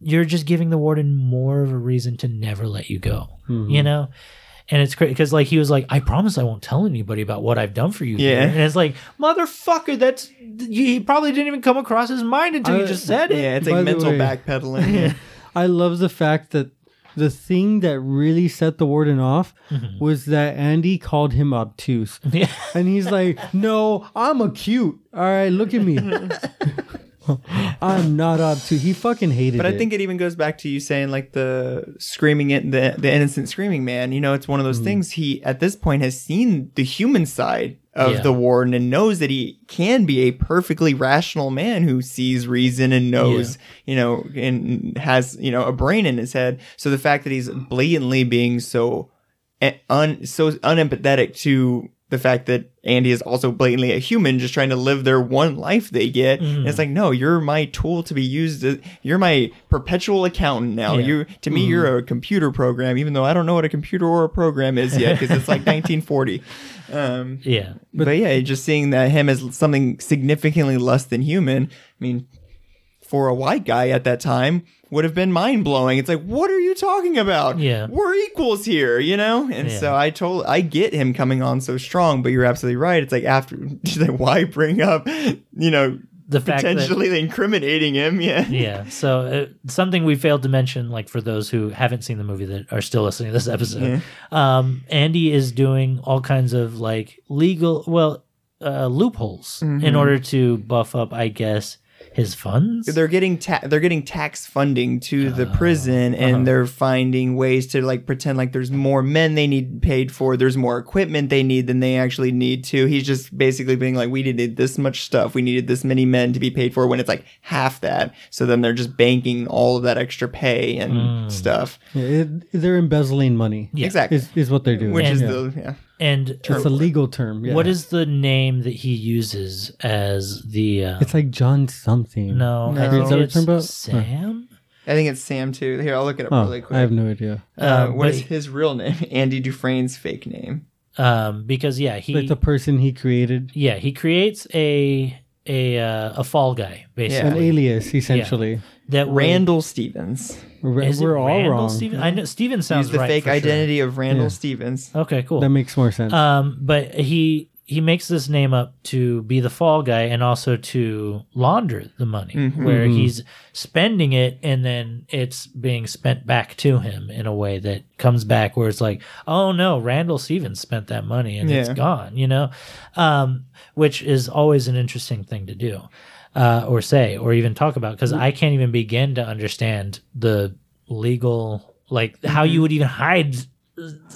you're just giving the warden more of a reason to never let you go, you know? And it's crazy because, like, he was like, "I promise I won't tell anybody about what I've done for you." here." Yeah. and it's like, "Motherfucker, that's he probably didn't even come across his mind until you just said it." Yeah, it's By like the mental way- backpedaling. <laughs> I love the fact that the thing that really set the warden off mm-hmm. was that Andy called him obtuse. <laughs> Yeah. And he's like, No, I'm acute. All right, look at me. <laughs> <laughs> I'm not up to. He fucking hated it. But it. I think it even goes back to you saying like the screaming it, the the innocent screaming man. You know, it's one of Mm. those things. He at this point has seen the human side of Yeah. the warden and knows that he can be a perfectly rational man who sees reason and knows, you know, and has you know a brain in his head. So the fact that he's blatantly being so eh, un so unempathetic to the fact that Andy is also blatantly a human just trying to live their one life they get. Mm-hmm. And it's like, no, you're my tool to be used. As, you're my perpetual accountant now. Yeah. Mm-hmm. You to me, you're a computer program, even though I don't know what a computer or a program is yet because it's like <laughs> 1940. Um, yeah. but, yeah, just seeing that him as something significantly less than human. I mean, for a white guy at that time would have been mind blowing. It's like, what are you talking about? Yeah. we're equals here, you know. And Yeah. so I told, I get him coming on so strong, but you're absolutely right. It's like after, <laughs> like, why bring up, you know, The fact that potentially incriminating him? <laughs> Yeah, yeah so uh, something we failed to mention like for those who haven't seen the movie that are still listening to this episode um andy is doing all kinds of like legal well uh loopholes Mm-hmm. in order to buff up i guess his funds they're getting ta- they're getting tax funding to the prison uh-huh. and they're finding ways to like pretend like there's more men they need paid for there's more equipment they need than they actually need to he's just basically being like we needed this much stuff we needed this many men to be paid for when it's like half that so then they're just banking all of that extra pay and Mm. stuff Yeah, it, they're embezzling money. Yeah. exactly Is, is what they're doing. which is Yeah. the yeah and it's a legal term. Yeah. what is the name that he uses as the uh, It's like John something. no, No. I Is think that what it's you're talking about? sam i think it's sam too here i'll look it up Oh, really quick I have no idea. uh, Uh, what is but- his real name <laughs> andy dufresne's fake name um because yeah he Like the person he created, yeah he creates a a uh, a fall guy basically an alias, essentially. that would- randall stevens We're, Is it we're all Randall wrong. Steven? I know Steven sounds Use the right fake for sure. identity of Randall Yeah. Stevens. Okay, cool. That makes more sense. um, but he he makes this name up to be the fall guy and also to launder the money, Mm-hmm. where he's spending it and then it's being spent back to him in a way that comes back where it's like, oh no, Randall Stevens spent that money and it's Yeah. gone, you know, um, which is always an interesting thing to do. Uh, or say, or even talk about, because I can't even begin to understand the legal, like how you would even hide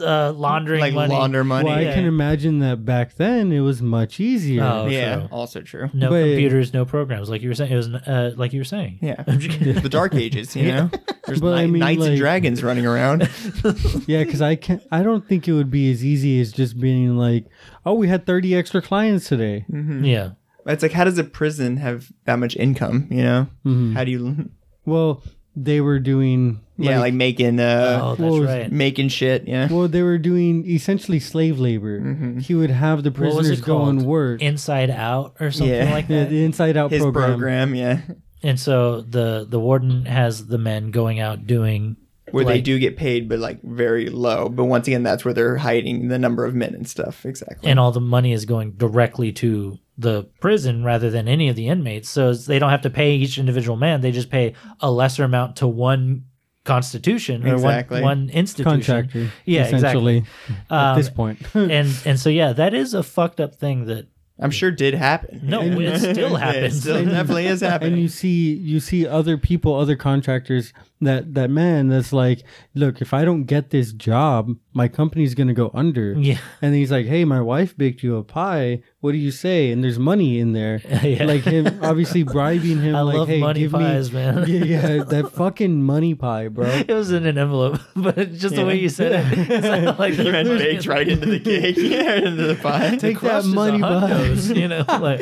uh, laundering Like money. launder money. well, I yeah. can imagine that back then it was much easier. Oh, yeah, true. also true. No But- computers, no programs, like you were saying. It was uh, like you were saying. Yeah, <laughs> the Dark Ages. You know, <laughs> there's But I mean, knights and dragons running around. <laughs> Yeah, because I can't. I don't think it would be as easy as just being like, "Oh, we had thirty extra clients today." Yeah, it's like, how does a prison have that much income? You know, Mm-hmm. how do you? Well, they were doing yeah, like making uh, oh, that's well, right. making shit. Yeah, well, they were doing essentially slave labor. Mm-hmm. He would have the prisoners go and work. Inside Out or something Yeah. like yeah, that. the Inside Out his program. program. yeah, And so the the warden has the men going out doing where they do get paid, but like very low. But once again, that's where they're hiding the number of men and stuff. Exactly. and all the money is going directly to the prison rather than any of the inmates. So they don't have to pay each individual man; they just pay a lesser amount to one constitution or Exactly. one, one institution. Contractor. Yeah, essentially. exactly. At Um, this point. <laughs> and and so yeah, that is a fucked up thing that I'm sure did happen. No, it <laughs> still Yeah, it still definitely is happening. and you see you see other people other contractors that that man that's like look if i don't get this job my company's gonna go under Yeah. and he's like hey my wife baked you a pie what do you say and there's money in there <laughs> Yeah. like him obviously bribing him <laughs> I like love hey money give pies, me man. <laughs> yeah, yeah that fucking money pie bro it was in an envelope, but just the way you said it, it sounded like you meant baked right into the cake, yeah, into the pie. Take that crust is a money pie. hundos, you know, like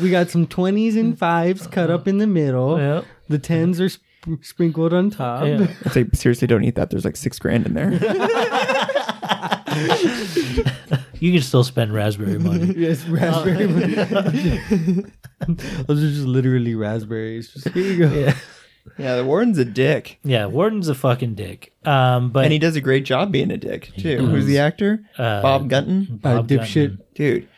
we got some 20s and 5s cut up in the middle yeah. the 10s are sp- sprinkled on top yeah. <laughs> I'd say seriously, don't eat that. There's like six grand in there. <laughs> You can still spend raspberry money. <laughs> Yes, raspberry. Money. Those are just literally raspberries. Just here you go. yeah. yeah, the warden's a dick, yeah, Warden's a fucking dick. Um, but and he does a great job being a dick too. Who's the actor? Uh, Bob Gunton. Uh, Bob dipshit. Gunton. dude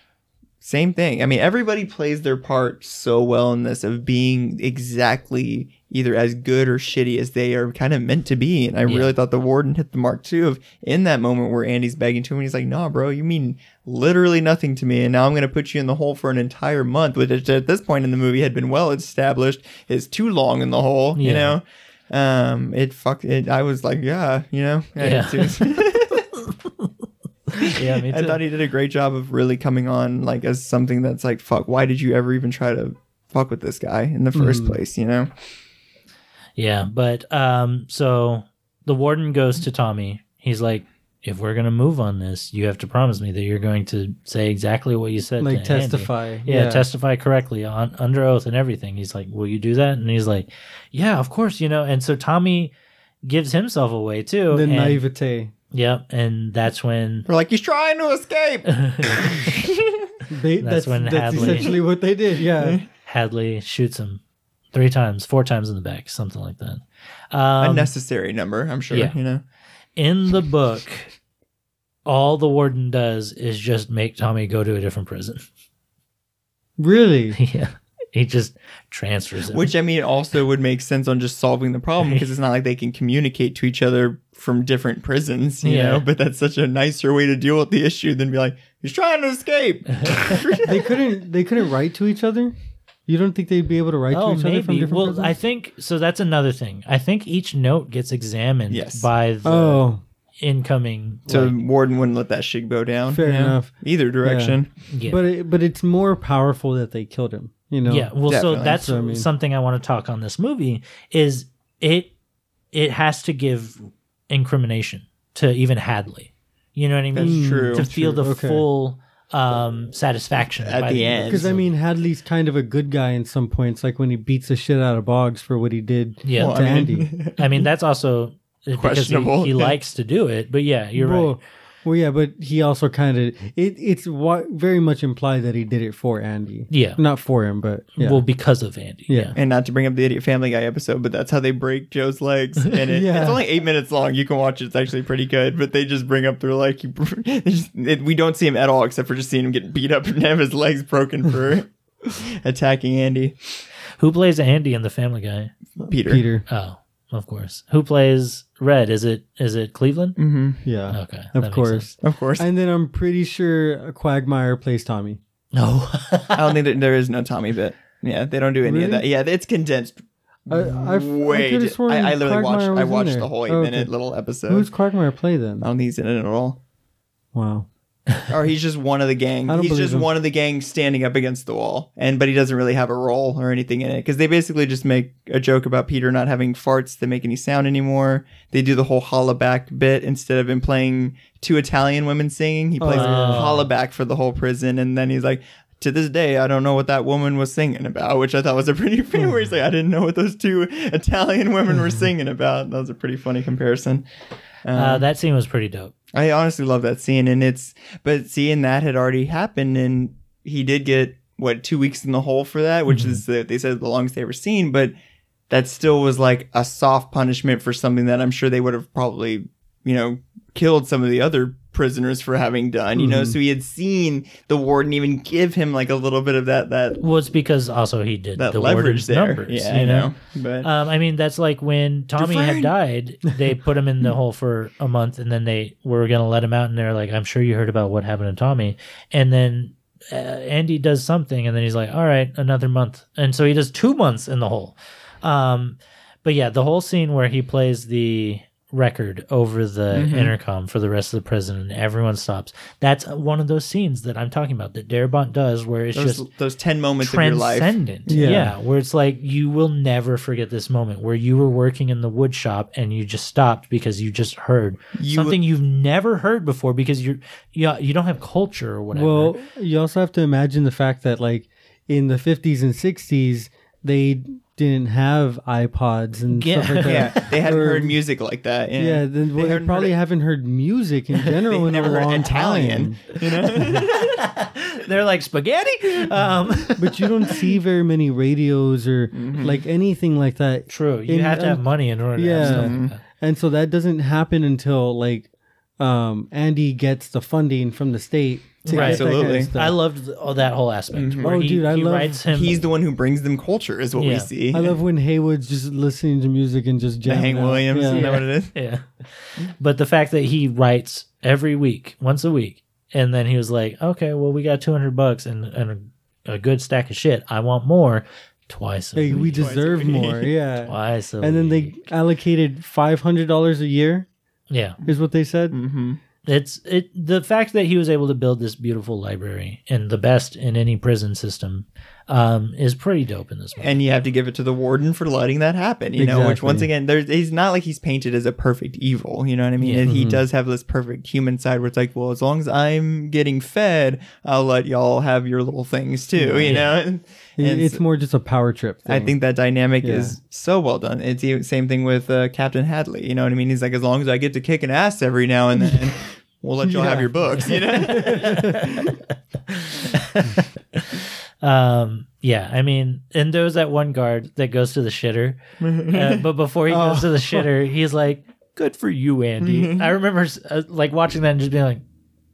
same thing. I mean everybody plays their part so well in this of being exactly either as good or shitty as they are kind of meant to be and i Yeah. really thought the warden hit the mark too of in that moment where andy's begging to him he's like nah bro you mean literally nothing to me and now i'm going to put you in the hole for an entire month which at this point in the movie had been well established. Is too long in the hole you know? Um it fuck it i was like yeah you know? Yeah. <laughs> <laughs> it's- <laughs> Yeah, me too. I thought he did a great job of really coming on like as something that's like, fuck, why did you ever even try to fuck with this guy in the 1st place, you know? Yeah, but um, so the warden goes to Tommy. He's like, "If we're gonna move on this, you have to promise me that you're going to say exactly what you said, Like to Andy." testify. Yeah, testify correctly on under oath and everything. He's like, "Will you do that?" And he's like, "Yeah, of course." You know, and so Tommy gives himself away too. The and, naivete. Yep, and that's when <laughs> We're like, he's trying to escape. <laughs> They, That's that's when that's Hadley- essentially what they did. Yeah. Hadley shoots him three times, four times in the back, something like that. Um, Unnecessary number, I'm sure, yeah. you know? in the book, all the warden does is just make Tommy go to a different prison. really? <laughs> yeah. <laughs> He just transfers him. Which I mean also would make sense on just solving the problem because it's not like they can communicate to each other from different prisons, you Yeah. know. But that's such a nicer way to deal with the issue than be like, he's trying to escape. <laughs> they couldn't. They couldn't write to each other. You don't think they'd be able to write oh, to each other from different Well, prisons? I think so. That's another thing. I think each note gets examined Yes. by the oh, incoming. so like- Warden wouldn't let that shig bow down. Fair you know? enough. Either direction. yeah. but it, but it's more powerful that they killed him. You know. Yeah, well, Definitely. so that's So, I mean- something I want to talk on this movie is it it has to give incrimination to even Hadley. You know what I mean? That's true. To feel the Okay. full um, satisfaction At by the end. Because I mean, Hadley's kind of a good guy in some points, like when he beats the shit out of Boggs for what he did Yeah. Well, to I mean- Andy. <laughs> I mean, that's also because he, Questionable. he likes to do it. But yeah, you're well, right. Well, yeah, but he also kind of it. It's wa- very much implied that he did it for Andy. Yeah. not for him, but yeah. Well, because of Andy. Yeah. And not to bring up the Idiot Family Guy episode, but that's how they break Joe's legs. <laughs> And it, Yeah. it's only eight minutes long. You can watch it. It's actually pretty good. But they just bring up, they're like, <laughs> you, just, it, we don't see him at all except for just seeing him get beat up <laughs> and have his legs broken for attacking Andy. Who plays Andy in the Family Guy? Peter. Peter. Oh, of course. Who plays Red? Is it is it Cleveland? Mm-hmm. Yeah, Okay, of course. sense. Of course. And then I'm pretty sure Quagmire plays Tommy. No. I don't think <laughs> that there is no Tommy bit. Yeah, they don't do any of that. Yeah, it's condensed. I, I, way. I could have I, I literally watched. I watched the whole eight Oh, okay. minute little episode. Who's Quagmire play then? I don't think he's in it at all. Wow. Or he's just one of the gang. <laughs> He's just him. one of the gang standing up against the wall, and but he doesn't really have a role or anything in it because they basically just make a joke about Peter not having farts that make any sound anymore. They do the whole hollaback bit instead of him playing two Italian women singing. He plays Oh. hollaback for the whole prison, and then he's like. to this day, I don't know what that woman was singing about, which I thought was a pretty <laughs> funny. Where he's like, I didn't know what those two Italian women were <laughs> singing about. That was a pretty funny comparison. uh, that scene was pretty dope. I honestly love that scene, and it's but seeing that had already happened, and he did get what two weeks in the hole for that, which mm-hmm. is the, they said the longest they ever seen, but that still was like a soft punishment for something that I'm sure they would have probably you know killed some of the other prisoners for having done. You know, so he had seen the warden even give him like a little bit of that that Well, because also he did that the leverage there. numbers. yeah, you know. know, but Um, I mean, that's like when Tommy had died, they <laughs> put him in the hole for a month and then they were going to let him out. And they're like, I'm sure you heard about what happened to Tommy. And then uh, Andy does something and then he's like, all right, another month. And so he does two months in the hole. Um, but yeah, the whole scene where he plays the record over the Mm-hmm. intercom for the rest of the prison and everyone stops. That's one of those scenes that I'm talking about that Darabont does where it's those, just those ten moments of your life. transcendent. Yeah. Yeah. where it's like you will never forget this moment where you were working in the wood shop and you just stopped because you just heard You- something you've never heard before because you're you, you don't have culture or whatever. Well, you also have to imagine the fact that like in the 50s and 60s they didn't have iPods and Yeah. stuff like <laughs> that. Yeah, they hadn't Or- heard music like that. Yeah, Yeah, then well, they, hadn't probably heard, haven't heard music in they <laughs> general in a never heard long Italian. time. You know, <laughs> they're like spaghetti. Um, But you don't see very many radios or Mm-hmm. like anything like that. true, you In- have to have um, money in order to have yeah. stuff like. And so that doesn't happen until like um, Andy gets the funding from the state. To Right. get kind of Absolutely. I loved th- oh, that whole aspect. Where Oh, he, dude, I he love- writes him. he's the one who brings them culture, is what we see. I love when Heywood's just listening to music and just the jamming Hank out. Williams. Yeah. Isn't that what it is? <laughs> Yeah. But the fact that he writes every week, once a week, and then he was like, okay, well, we got 200 bucks and, and a, a good stack of shit. I want more twice a Hey, we week. deserve a week. more. Yeah. Twice a And then they allocated five hundred dollars a year. Yeah. Is what they said. Mm-hmm. It's it the fact that he was able to build this beautiful library and the best in any prison system um, is pretty dope in this movie. And you have to give it to the warden for letting that happen. You know, which once again, there's he's not like he's painted as a perfect evil. You know what I mean? Yeah. And he Mm-hmm. does have this perfect human side where it's like, well, as long as I'm getting fed, I'll let y'all have your little things too. You know. <laughs> And, It- and it's more just a power trip. I think that dynamic Yeah. is so well done. It's the same thing with uh, Captain Hadley. You know what I mean? He's like, as long as I get to kick an ass every now and then, <laughs> we'll let y'all have your books. You know? <laughs> Um, yeah, I mean, and there was that one guard that goes to the shitter, uh, <laughs> but before he goes to the shitter, he's like, "Good for you, Andy." I remember uh, like watching that and just being like,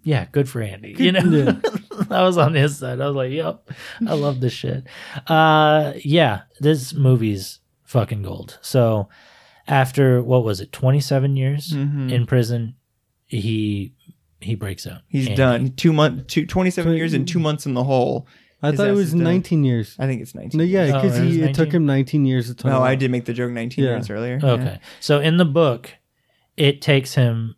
"Yeah, good for Andy." You know, I <laughs> was on his side. I was like, "Yep, I love this shit." Uh, yeah, this movie's fucking gold. So, after what was it, twenty seven years in prison, he he breaks out. He's Andy. done two months, two, 27 years and two months in the hole. I His thought it was is done. 19 years. I think it's 19. No, yeah, Oh, because it it took him 19 years to talk. No, I did make the joke 19 Yeah. years earlier. Okay. So in the book, it takes him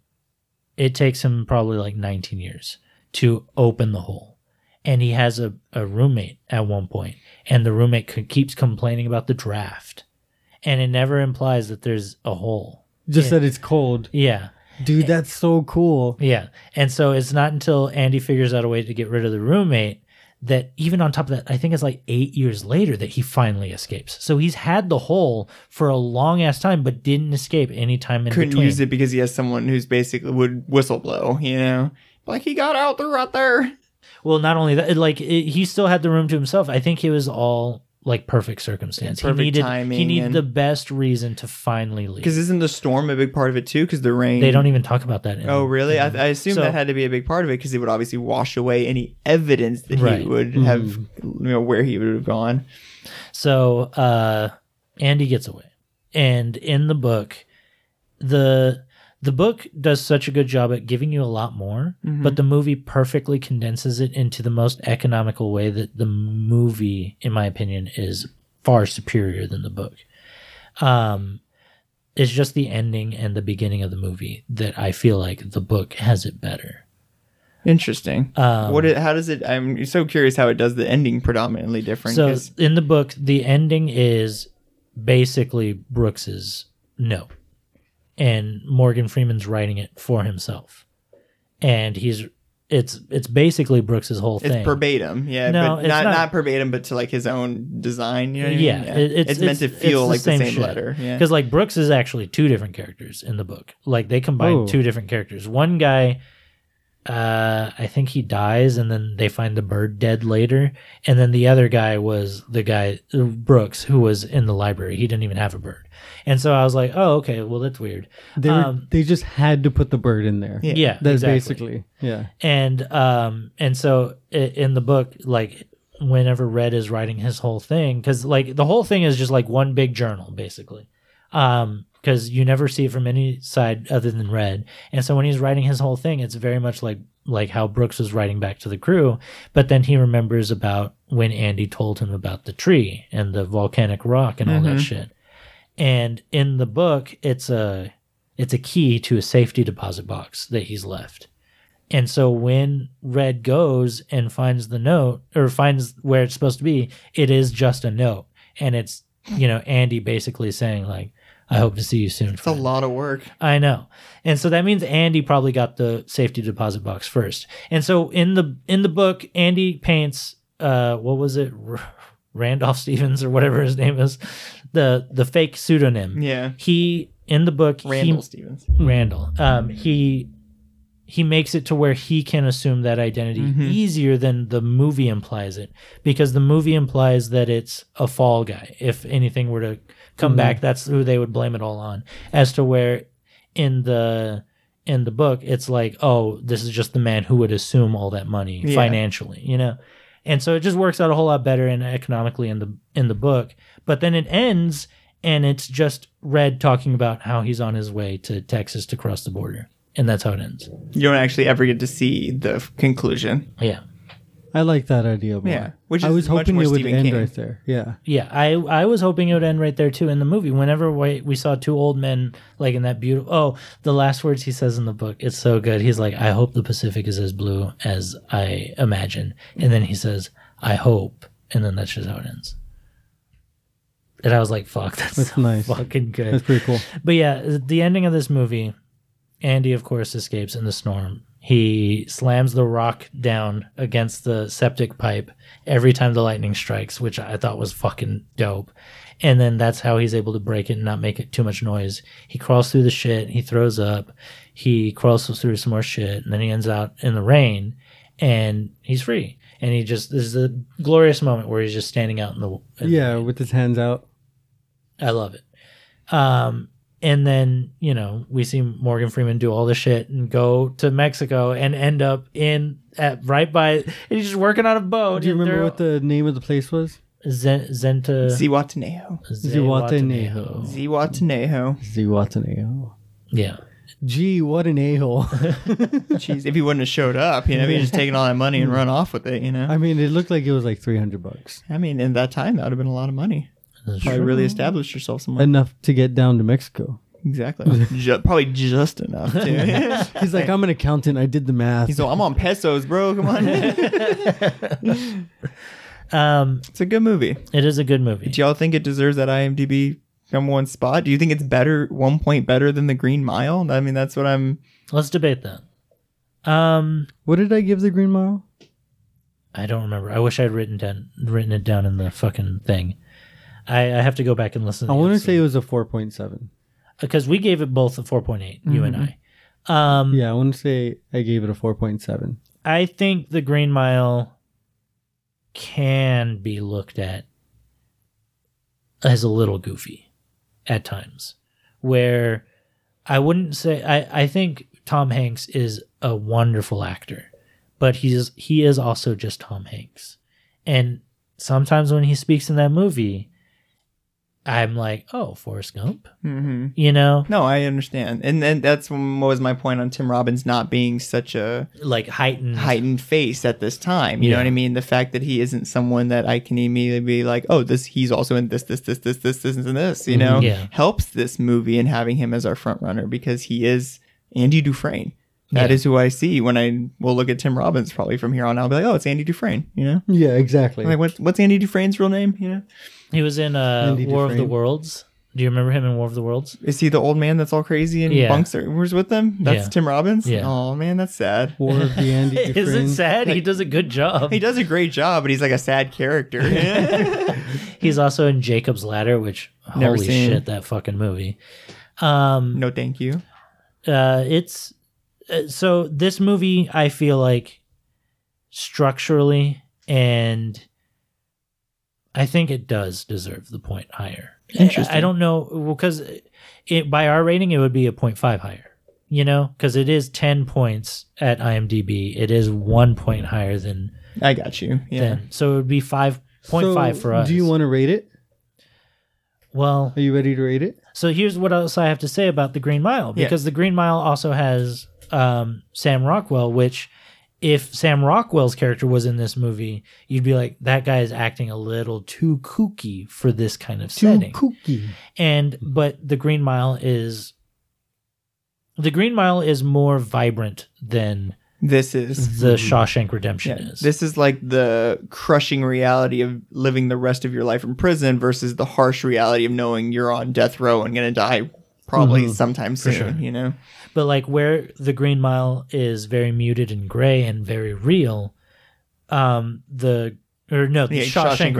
it takes him probably like 19 years to open the hole. And he has a, a roommate at one point, and the roommate c- keeps complaining about the draft. And it never implies that there's a hole. Just that it's cold, Yeah. dude. That's so cool. Yeah. And so it's not until Andy figures out a way to get rid of the roommate that even on top of that, I think it's like eight years later that he finally escapes. So he's had the hole for a long ass time, but didn't escape any time in Couldn't between. use it because he has someone who's basically would whistle blow, you know? Like he got out there right there. Well, not only that, like it, he still had the room to himself. I think it was all like perfect circumstance. Perfect he needed he needed and- the best reason to finally leave. Because isn't the storm a big part of it too? Because the rain. They don't even talk about that. In, Oh, really? I, I assume So- that had to be a big part of it because it would obviously wash away any evidence that Right. he would have, you know, where he would have gone. So uh, Andy gets away, and in the book, the the book does such a good job at giving you a lot more, but the movie perfectly condenses it into the most economical way that the movie, in my opinion, is far superior than the book. Um, it's just the ending and the beginning of the movie that I feel like the book has it better. Interesting. Um, what? It, how does it? I'm so curious how it does the ending predominantly different. So in the book, the ending is basically Brooks's no, and Morgan Freeman's writing it for himself, and he's it's it's basically Brooks's whole thing. It's thing. verbatim, yeah, No, but it's not, not. not verbatim, but to like his own design. You know what I mean? yeah, it- it's, meant to feel like the same, shit. letter. Yeah, Because like Brooks is actually two different characters in the book. Like they combine Oh. two different characters. One guy, uh, I think he dies, and then they find the bird dead later. And then the other guy was the guy uh, Brooks, who was in the library. He didn't even have a bird. And so I was like, oh, okay, well that's weird. They were, Um, they just had to put the bird in there. Yeah. Yeah, That's exactly. basically yeah. and um and so in the book like whenever red is writing his whole thing because like the whole thing is just like one big journal basically um because you never see it from any side other than red and so when he's writing his whole thing it's very much like like how brooks was writing back to the crew but then he remembers about when andy told him about the tree and the volcanic rock and all that shit and in the book it's a it's a key to a safety deposit box that he's left and so when Red goes and finds the note or finds where it's supposed to be, it is just a note. And it's, you know, Andy basically saying, like, I hope to see you soon. it's a lot of work. I know. And so that means Andy probably got the safety deposit box first. And so in the in the book, Andy paints uh what was it? Randolph <laughs> Stevens or whatever his name is, the the fake pseudonym. Yeah, He in the book Randall he, Stevens. Randall. Um, he he makes it to where he can assume that identity easier than the movie implies it, because the movie implies that it's a fall guy. If anything were to come back, that's who they would blame it all on. As to where in the in the book, it's like, oh, this is just the man who would assume all that money Yeah. financially, you know. And so it just works out a whole lot better and economically in the in the book. But then it ends and it's just Red talking about how he's on his way to Texas to cross the border. And that's how it ends. You don't actually ever get to see the conclusion. Yeah. I like that idea more. Yeah, which I is was much hoping more it would Stephen end King. right there. Yeah. Yeah, I I was hoping it would end right there too in the movie. Whenever we, we saw two old men like in that beautiful oh, the last words he says in the book, it's so good. He's like, I hope the Pacific is as blue as I imagine. And then he says, I hope, and then that's just how it ends. And I was like, fuck, that's, That's so <laughs> nice. fucking good. That's pretty cool. But yeah, the ending of this movie, Andy, of course, escapes in the storm. He slams the rock down against the septic pipe every time the lightning strikes, which I thought was fucking dope. And then that's how he's able to break it and not make it too much noise. He crawls through the shit, he throws up, he crawls through some more shit, and then he ends out in the rain and he's free. And he just, this is a glorious moment where he's just standing out in the. in the Yeah, with his hands out. I love it. Um, and then you know we see Morgan Freeman do all the shit and go to Mexico and end up in at right by. And he's just working on a boat. Do you remember what the name of the place was? Zen, Zenta Zihuatanejo. Zihuatanejo. Zihuatanejo. Zihuatanejo. Yeah, Gee, what an a-hole. Jeez, if he wouldn't have showed up, you know, he'd just taken all that money and run off with it, you know. I mean, it looked like it was like 300 bucks. I mean, in that time, that would have been a lot of money. That's Probably true. really established yourself somewhere. Enough to get down to Mexico. exactly. <laughs> Ju- probably just enough. <laughs> Too. He's like, I'm an accountant. I did the math. He's like, I'm on pesos, bro. Come on. <laughs> Um, it's a good movie. it is a good movie. Do y'all think it deserves that IMDb number one spot? Do you think it's better, one point better than The Green Mile? I mean, that's what I'm. Let's debate that. Um, what did I give the Green Mile? I don't remember. I wish I'd written down written it down in the fucking thing. I, I have to go back and listen. I want to say it was a 4.7. because we gave it both a 4.8 you and i um Yeah, I want to say I gave it a 4.7. i think the green mile can be looked at as a little goofy at times where i wouldn't say i i think tom hanks is a wonderful actor but he's he is also just tom hanks and sometimes when he speaks in that movie i'm like oh forrest gump hmm you know No, I understand, and then that's what was my point on Tim Robbins not being such a like heightened heightened face at this time. You know what I mean? The fact that he isn't someone that I can immediately be like, oh, this he's also in this, this, this, this, this, this, and this. You know, Yeah. helps this movie and having him as our front runner because he is Andy Dufresne. That Yeah. is who I see when I will look at Tim Robbins probably from here on. I'll be like, oh, it's Andy Dufresne. You know, Yeah, exactly. like what, what's Andy Dufresne's real name? You know, He was in uh, Andy War of the Worlds. Do you remember him in War of the Worlds? Is he the old man that's all crazy and Yeah. bunks are, who's with them? That's Yeah. Tim Robbins. Yeah. Oh man, that's sad. War of the Andy <laughs> Is it Dufresne. sad? He does a good job. He does a great job, but he's like a sad character. <laughs> He's also in Jacob's Ladder, which Never holy seen. shit, that fucking movie. Um, no, thank you. uh, it's uh, so this movie. I feel like structurally, and I think it does deserve the point higher. Interesting. I, I don't know because it by our rating it would be a 0.5 higher. You know, because it is ten points at IMDb. It is one point higher than I got you. Yeah. than so it would be five point five So, for us. Do you want to rate it? well, Are you ready to rate it? So here's what else I have to say about the Green Mile Yeah. because the Green Mile also has um, Sam Rockwell, which if Sam Rockwell's character was in this movie, you'd be like, that guy is acting a little too kooky for this kind of Too setting. kooky. And hmm. but the Green Mile is the Green Mile is more vibrant than This is the hmm. Shawshank Redemption yeah, is. this is like the crushing reality of living the rest of your life in prison versus the harsh reality of knowing you're on death row and gonna die probably mm-hmm. sometime soon. sure. You know. But like where the green mile is very muted and gray and very real um the or no the Yeah, Shawshank, Shawshank Redemption,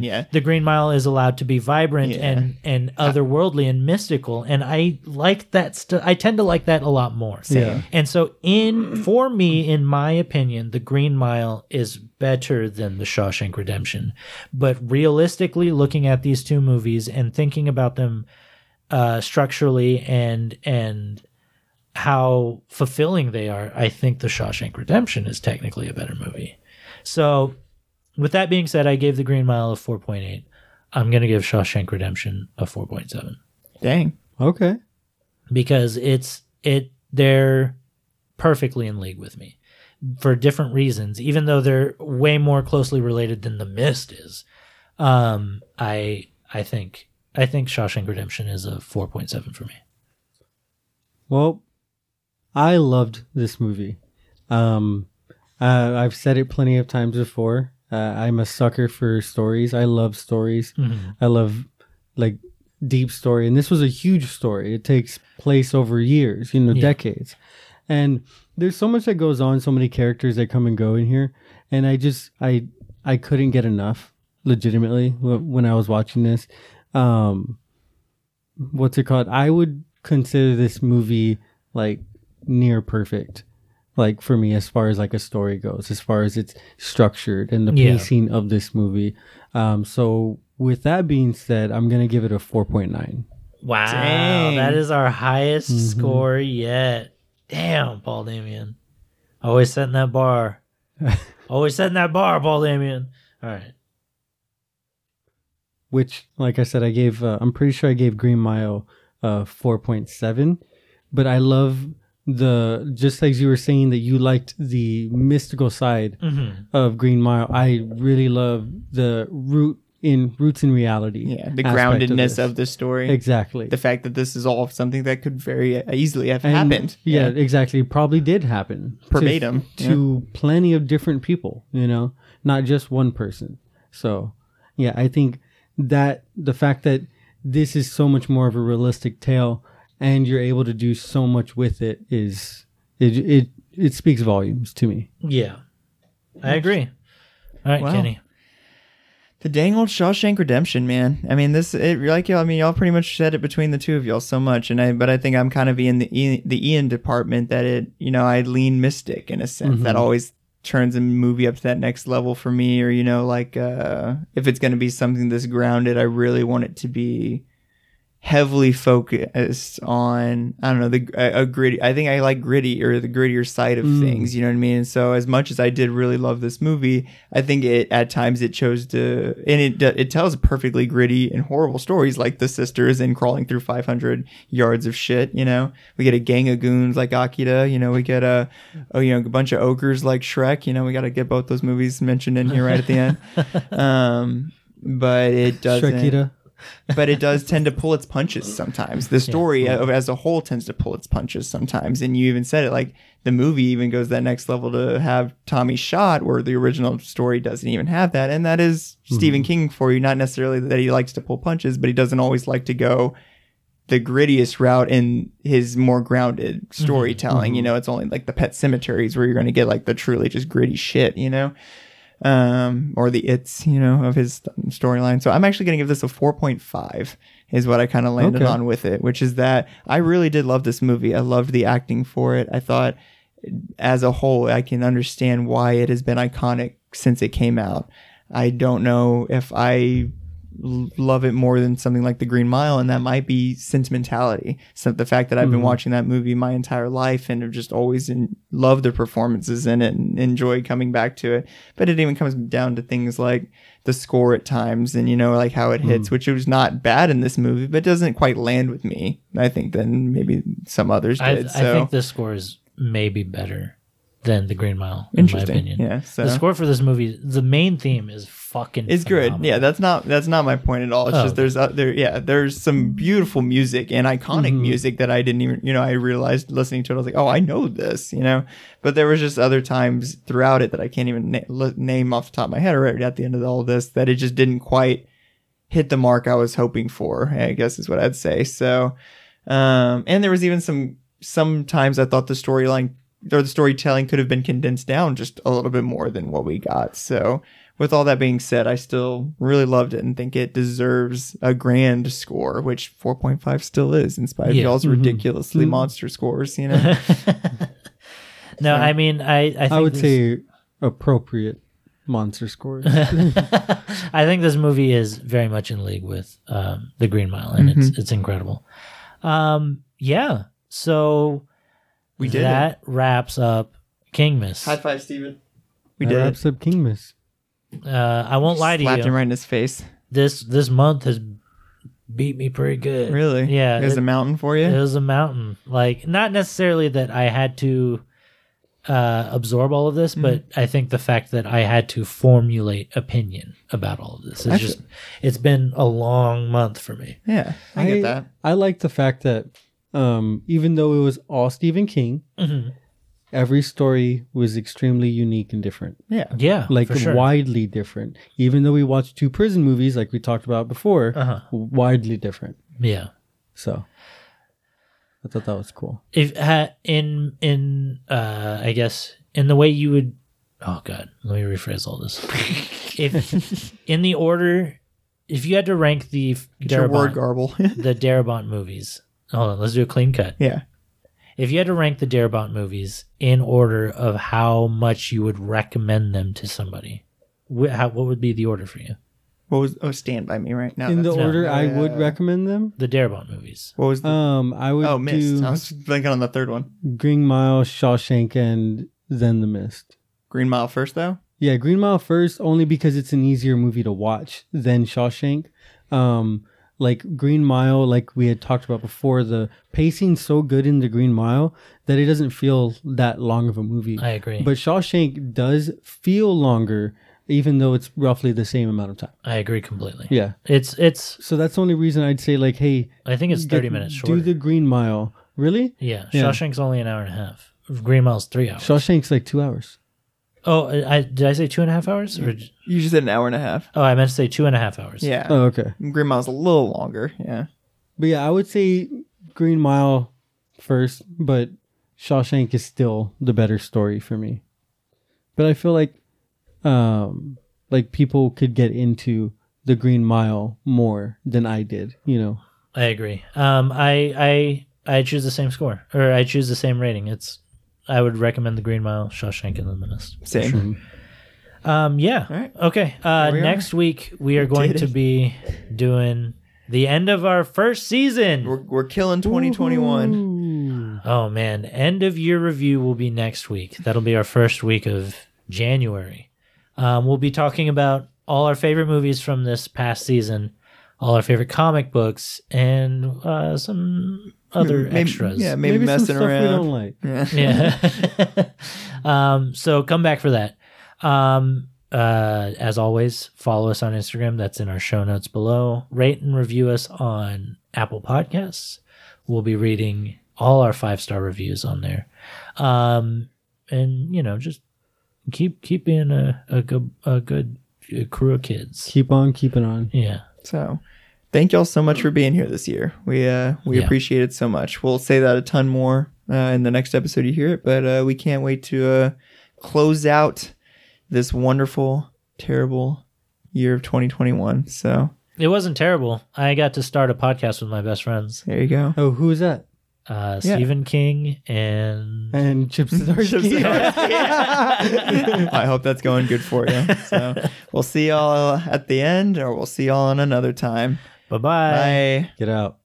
Redemption, yeah. the green mile is allowed to be vibrant Yeah. and and otherworldly and mystical and i like that st- i tend to like that a lot more Yeah. and so in for me in my opinion the green mile is better than the Shawshank Redemption but realistically looking at these two movies and thinking about them uh structurally and and how fulfilling they are, I think The Shawshank Redemption is technically a better movie. So, with that being said, I gave The Green Mile a 4.8. I'm going to give Shawshank Redemption a 4.7 Dang. Okay. because it's it they're perfectly in league with me for different reasons even though they're way more closely related than the mist is um i i think i think shawshank redemption is a 4.7 for me Well, I loved this movie. Um, uh, I've said it plenty of times before. Uh, I'm a sucker for stories. I love stories. I love like deep story, and this was a huge story. It takes place over years, you know, Yeah. decades, and there's so much that goes on. So many characters that come and go in here, and I just I I couldn't get enough. Legitimately, when I was watching this, um, what's it called? I would consider this movie like near perfect. Like for me, as far as like a story goes, as far as it's structured and the Yeah. pacing of this movie. Um, so with that being said, I'm gonna give it a four point nine. Wow, Dang. that is our highest Mm-hmm. score yet. Damn, Paul Damien. Always setting that bar. <laughs> Always setting that bar, Paul Damien. All right. Which, like I said, I gave. Uh, I'm pretty sure I gave Green Mile uh four point seven, but I love the just as you were saying that you liked the mystical side Mm-hmm. of Green Mile. I really love the root in roots in reality. Yeah. The groundedness this. of, the story. exactly The fact that this is all something that could very easily have And- happened. Yeah, exactly. Probably did happen to- Verbatim, to, plenty of different people. You know, not just one person. So, yeah, I think that the fact that this is so much more of a realistic tale, and you're able to do so much with it is it it it speaks volumes to me. Yeah. I agree. All right, Wow. Kenny. The dang old Shawshank Redemption, man. I mean, this it like y'all. I mean, y'all pretty much said it between the two of y'all so much, and I. But I think I'm kind of in the Ian, the Ian department that it. You know, I lean mystic in a sense that always turns a movie up to that next level for me. Or you know, like uh if it's going to be something this grounded, I really want it to be heavily focused on I don't know the a, a gritty. I think I like gritty or the grittier side of things. You know what I mean? And so as much as I did really love this movie, I think it at times it chose to and it it tells perfectly gritty and horrible stories like the sisters and crawling through 500 yards of shit. You know, we get a gang of goons like Akita. You know, we get a oh you know a bunch of ogres like Shrek. You know, we got to get both those movies mentioned in here right at the end. <laughs> Um, but it doesn't. Shrekita. But it does tend to pull its punches sometimes. The story uh, as a whole tends to pull its punches sometimes. And you even said it like the movie even goes that next level to have Tommy shot where the original story doesn't even have that. And that is Stephen King for you. Not necessarily that he likes to pull punches, but he doesn't always like to go the grittiest route in his more grounded storytelling. You know, it's only like the pet cemeteries where you're going to get like the truly just gritty shit, you know? Um, or the it's, you know, of his storyline. So I'm actually going to give this a 4.5 is what I kind of landed Okay. on with it, which is that I really did love this movie. I loved the acting for it. I thought as a whole, I can understand why it has been iconic since it came out. I don't know if I l- love it more than something like The Green Mile, and that might be sentimentality. So the fact that I've been mm-hmm. watching that movie my entire life and have just always in, loved the performances in it and enjoy coming back to it. But it even comes down to things like the score at times and you know like how it hits, mm. which was not bad in this movie, but doesn't quite land with me. I think than maybe some others I, did. I so think this score is maybe better than the Green Mile, in my opinion. Yeah, so- the score for this movie, the main theme is fucking. It's good. Yeah, that's not that's not my point at all. It's Oh. just there's uh, there yeah there's some beautiful music and iconic Mm-hmm. music that I didn't even you know I realized listening to it I was like oh I know this you know but there was just other times throughout it that I can't even na- name off the top of my head or right at the end of all this that it just didn't quite hit the mark I was hoping for. I guess is what I'd say. So, um, and there was even some sometimes I thought the storyline or the storytelling could have been condensed down just a little bit more than what we got. So, with all that being said, I still really loved it and think it deserves a grand score, which 4.5 still is, in spite of Yeah. y'all's ridiculously monster scores. You know, <laughs> No, I mean, I I, think I would this, say appropriate monster scores. <laughs> I think this movie is very much in league with um, the Green Mile, and it's Mm-hmm. it's incredible. Um, yeah. So We did it. that wraps up King Miss. high five, Steven. We that did it. wraps up King Miss. Uh, I won't lie to you. Slapped you. him right in his face. This this month has beat me pretty good. Really? Yeah. It was it- a mountain for you. It was a mountain. Like not necessarily that I had to uh, absorb all of this, but I think the fact that I had to formulate opinion about all of this. It's Actually- just it's been a long month for me. yeah, I, get that. I like the fact that um, even though it was all Stephen King, Mm-hmm. every story was extremely unique and different. Yeah. Yeah, Like for sure. widely different. Even though we watched two prison movies, like we talked about before, Uh-huh. widely different. Yeah. So I thought that was cool. If ha, in in uh, I guess in the way you would. Oh God, let me rephrase all this. <laughs> if in the order, if you had to rank the Get your word garble. the Darabont movies, hold on, let's do a clean cut. yeah. If you had to rank the Darabont movies in order of how much you would recommend them to somebody, wh- how, what would be the order for you? What was oh Stand by Me right now? In the that's- No. order I Yeah. would recommend them, The Darabont movies. What was the um, I would Oh Mist. do I was thinking on the third one. Green Mile, Shawshank, and then The Mist. Green Mile first though? Yeah, Green Mile first, only because it's an easier movie to watch than Shawshank. Um, like Green Mile, like we had talked about before, the pacing's so good in the Green Mile that it doesn't feel that long of a movie. I agree. But Shawshank does feel longer, even though it's roughly the same amount of time. I agree completely. Yeah. It's it's. So that's the only reason I'd say, like, hey, I think it's get- thirty minutes shorter. Do the Green Mile. Really? yeah, Yeah. Shawshank's only an hour and a half. Green Mile's three hours. Shawshank's like two hours. Oh, I, I did I say two and a half hours? Or, You just said an hour and a half. oh, I meant to say two and a half hours. Yeah. Oh, okay. Green Mile's a little longer. Yeah. But yeah, I would say Green Mile first, but Shawshank is still the better story for me. But I feel like um like people could get into the Green Mile more than I did, you know. I agree. Um, I I I choose the same score, or I choose the same rating. It's I would recommend the Green Mile, Shawshank, and the Mist. Same. Um, yeah. All right. Okay. Uh, Here we are. next week we are <laughs> going to be doing the end of our first season. We're, we're killing 2021. Oh man, end of year review will be next week. That'll be our first week of January. Um, we'll be talking about all our favorite movies from this past season, all our favorite comic books, and uh, some other Maybe- extras. Yeah, maybe, some messing stuff we don't around. like. Yeah. Yeah. <laughs> <laughs> um, so come back for that. Um, uh, as always, follow us on Instagram. That's in our show notes below. Rate and review us on Apple Podcasts. We'll be reading all our five star reviews on there. Um, and you know, just keep keep being a, a good a good uh, crew of kids. Keep on keeping on. Yeah. So, thank y'all so much for being here this year. We uh we Yeah. appreciate it so much. We'll say that a ton more uh, in the next episode you hear it, but uh, we can't wait to uh, close out this wonderful, terrible year of 2021. So It wasn't terrible. I got to start a podcast with my best friends, there you go. Oh, who's that? Uh, Yeah. Stephen King and And Chip <laughs> Zdarsky. <laughs> I hope that's going good for you. So we'll see y'all at the end, or we'll see y'all on another time. bye bye. Bye. Get out.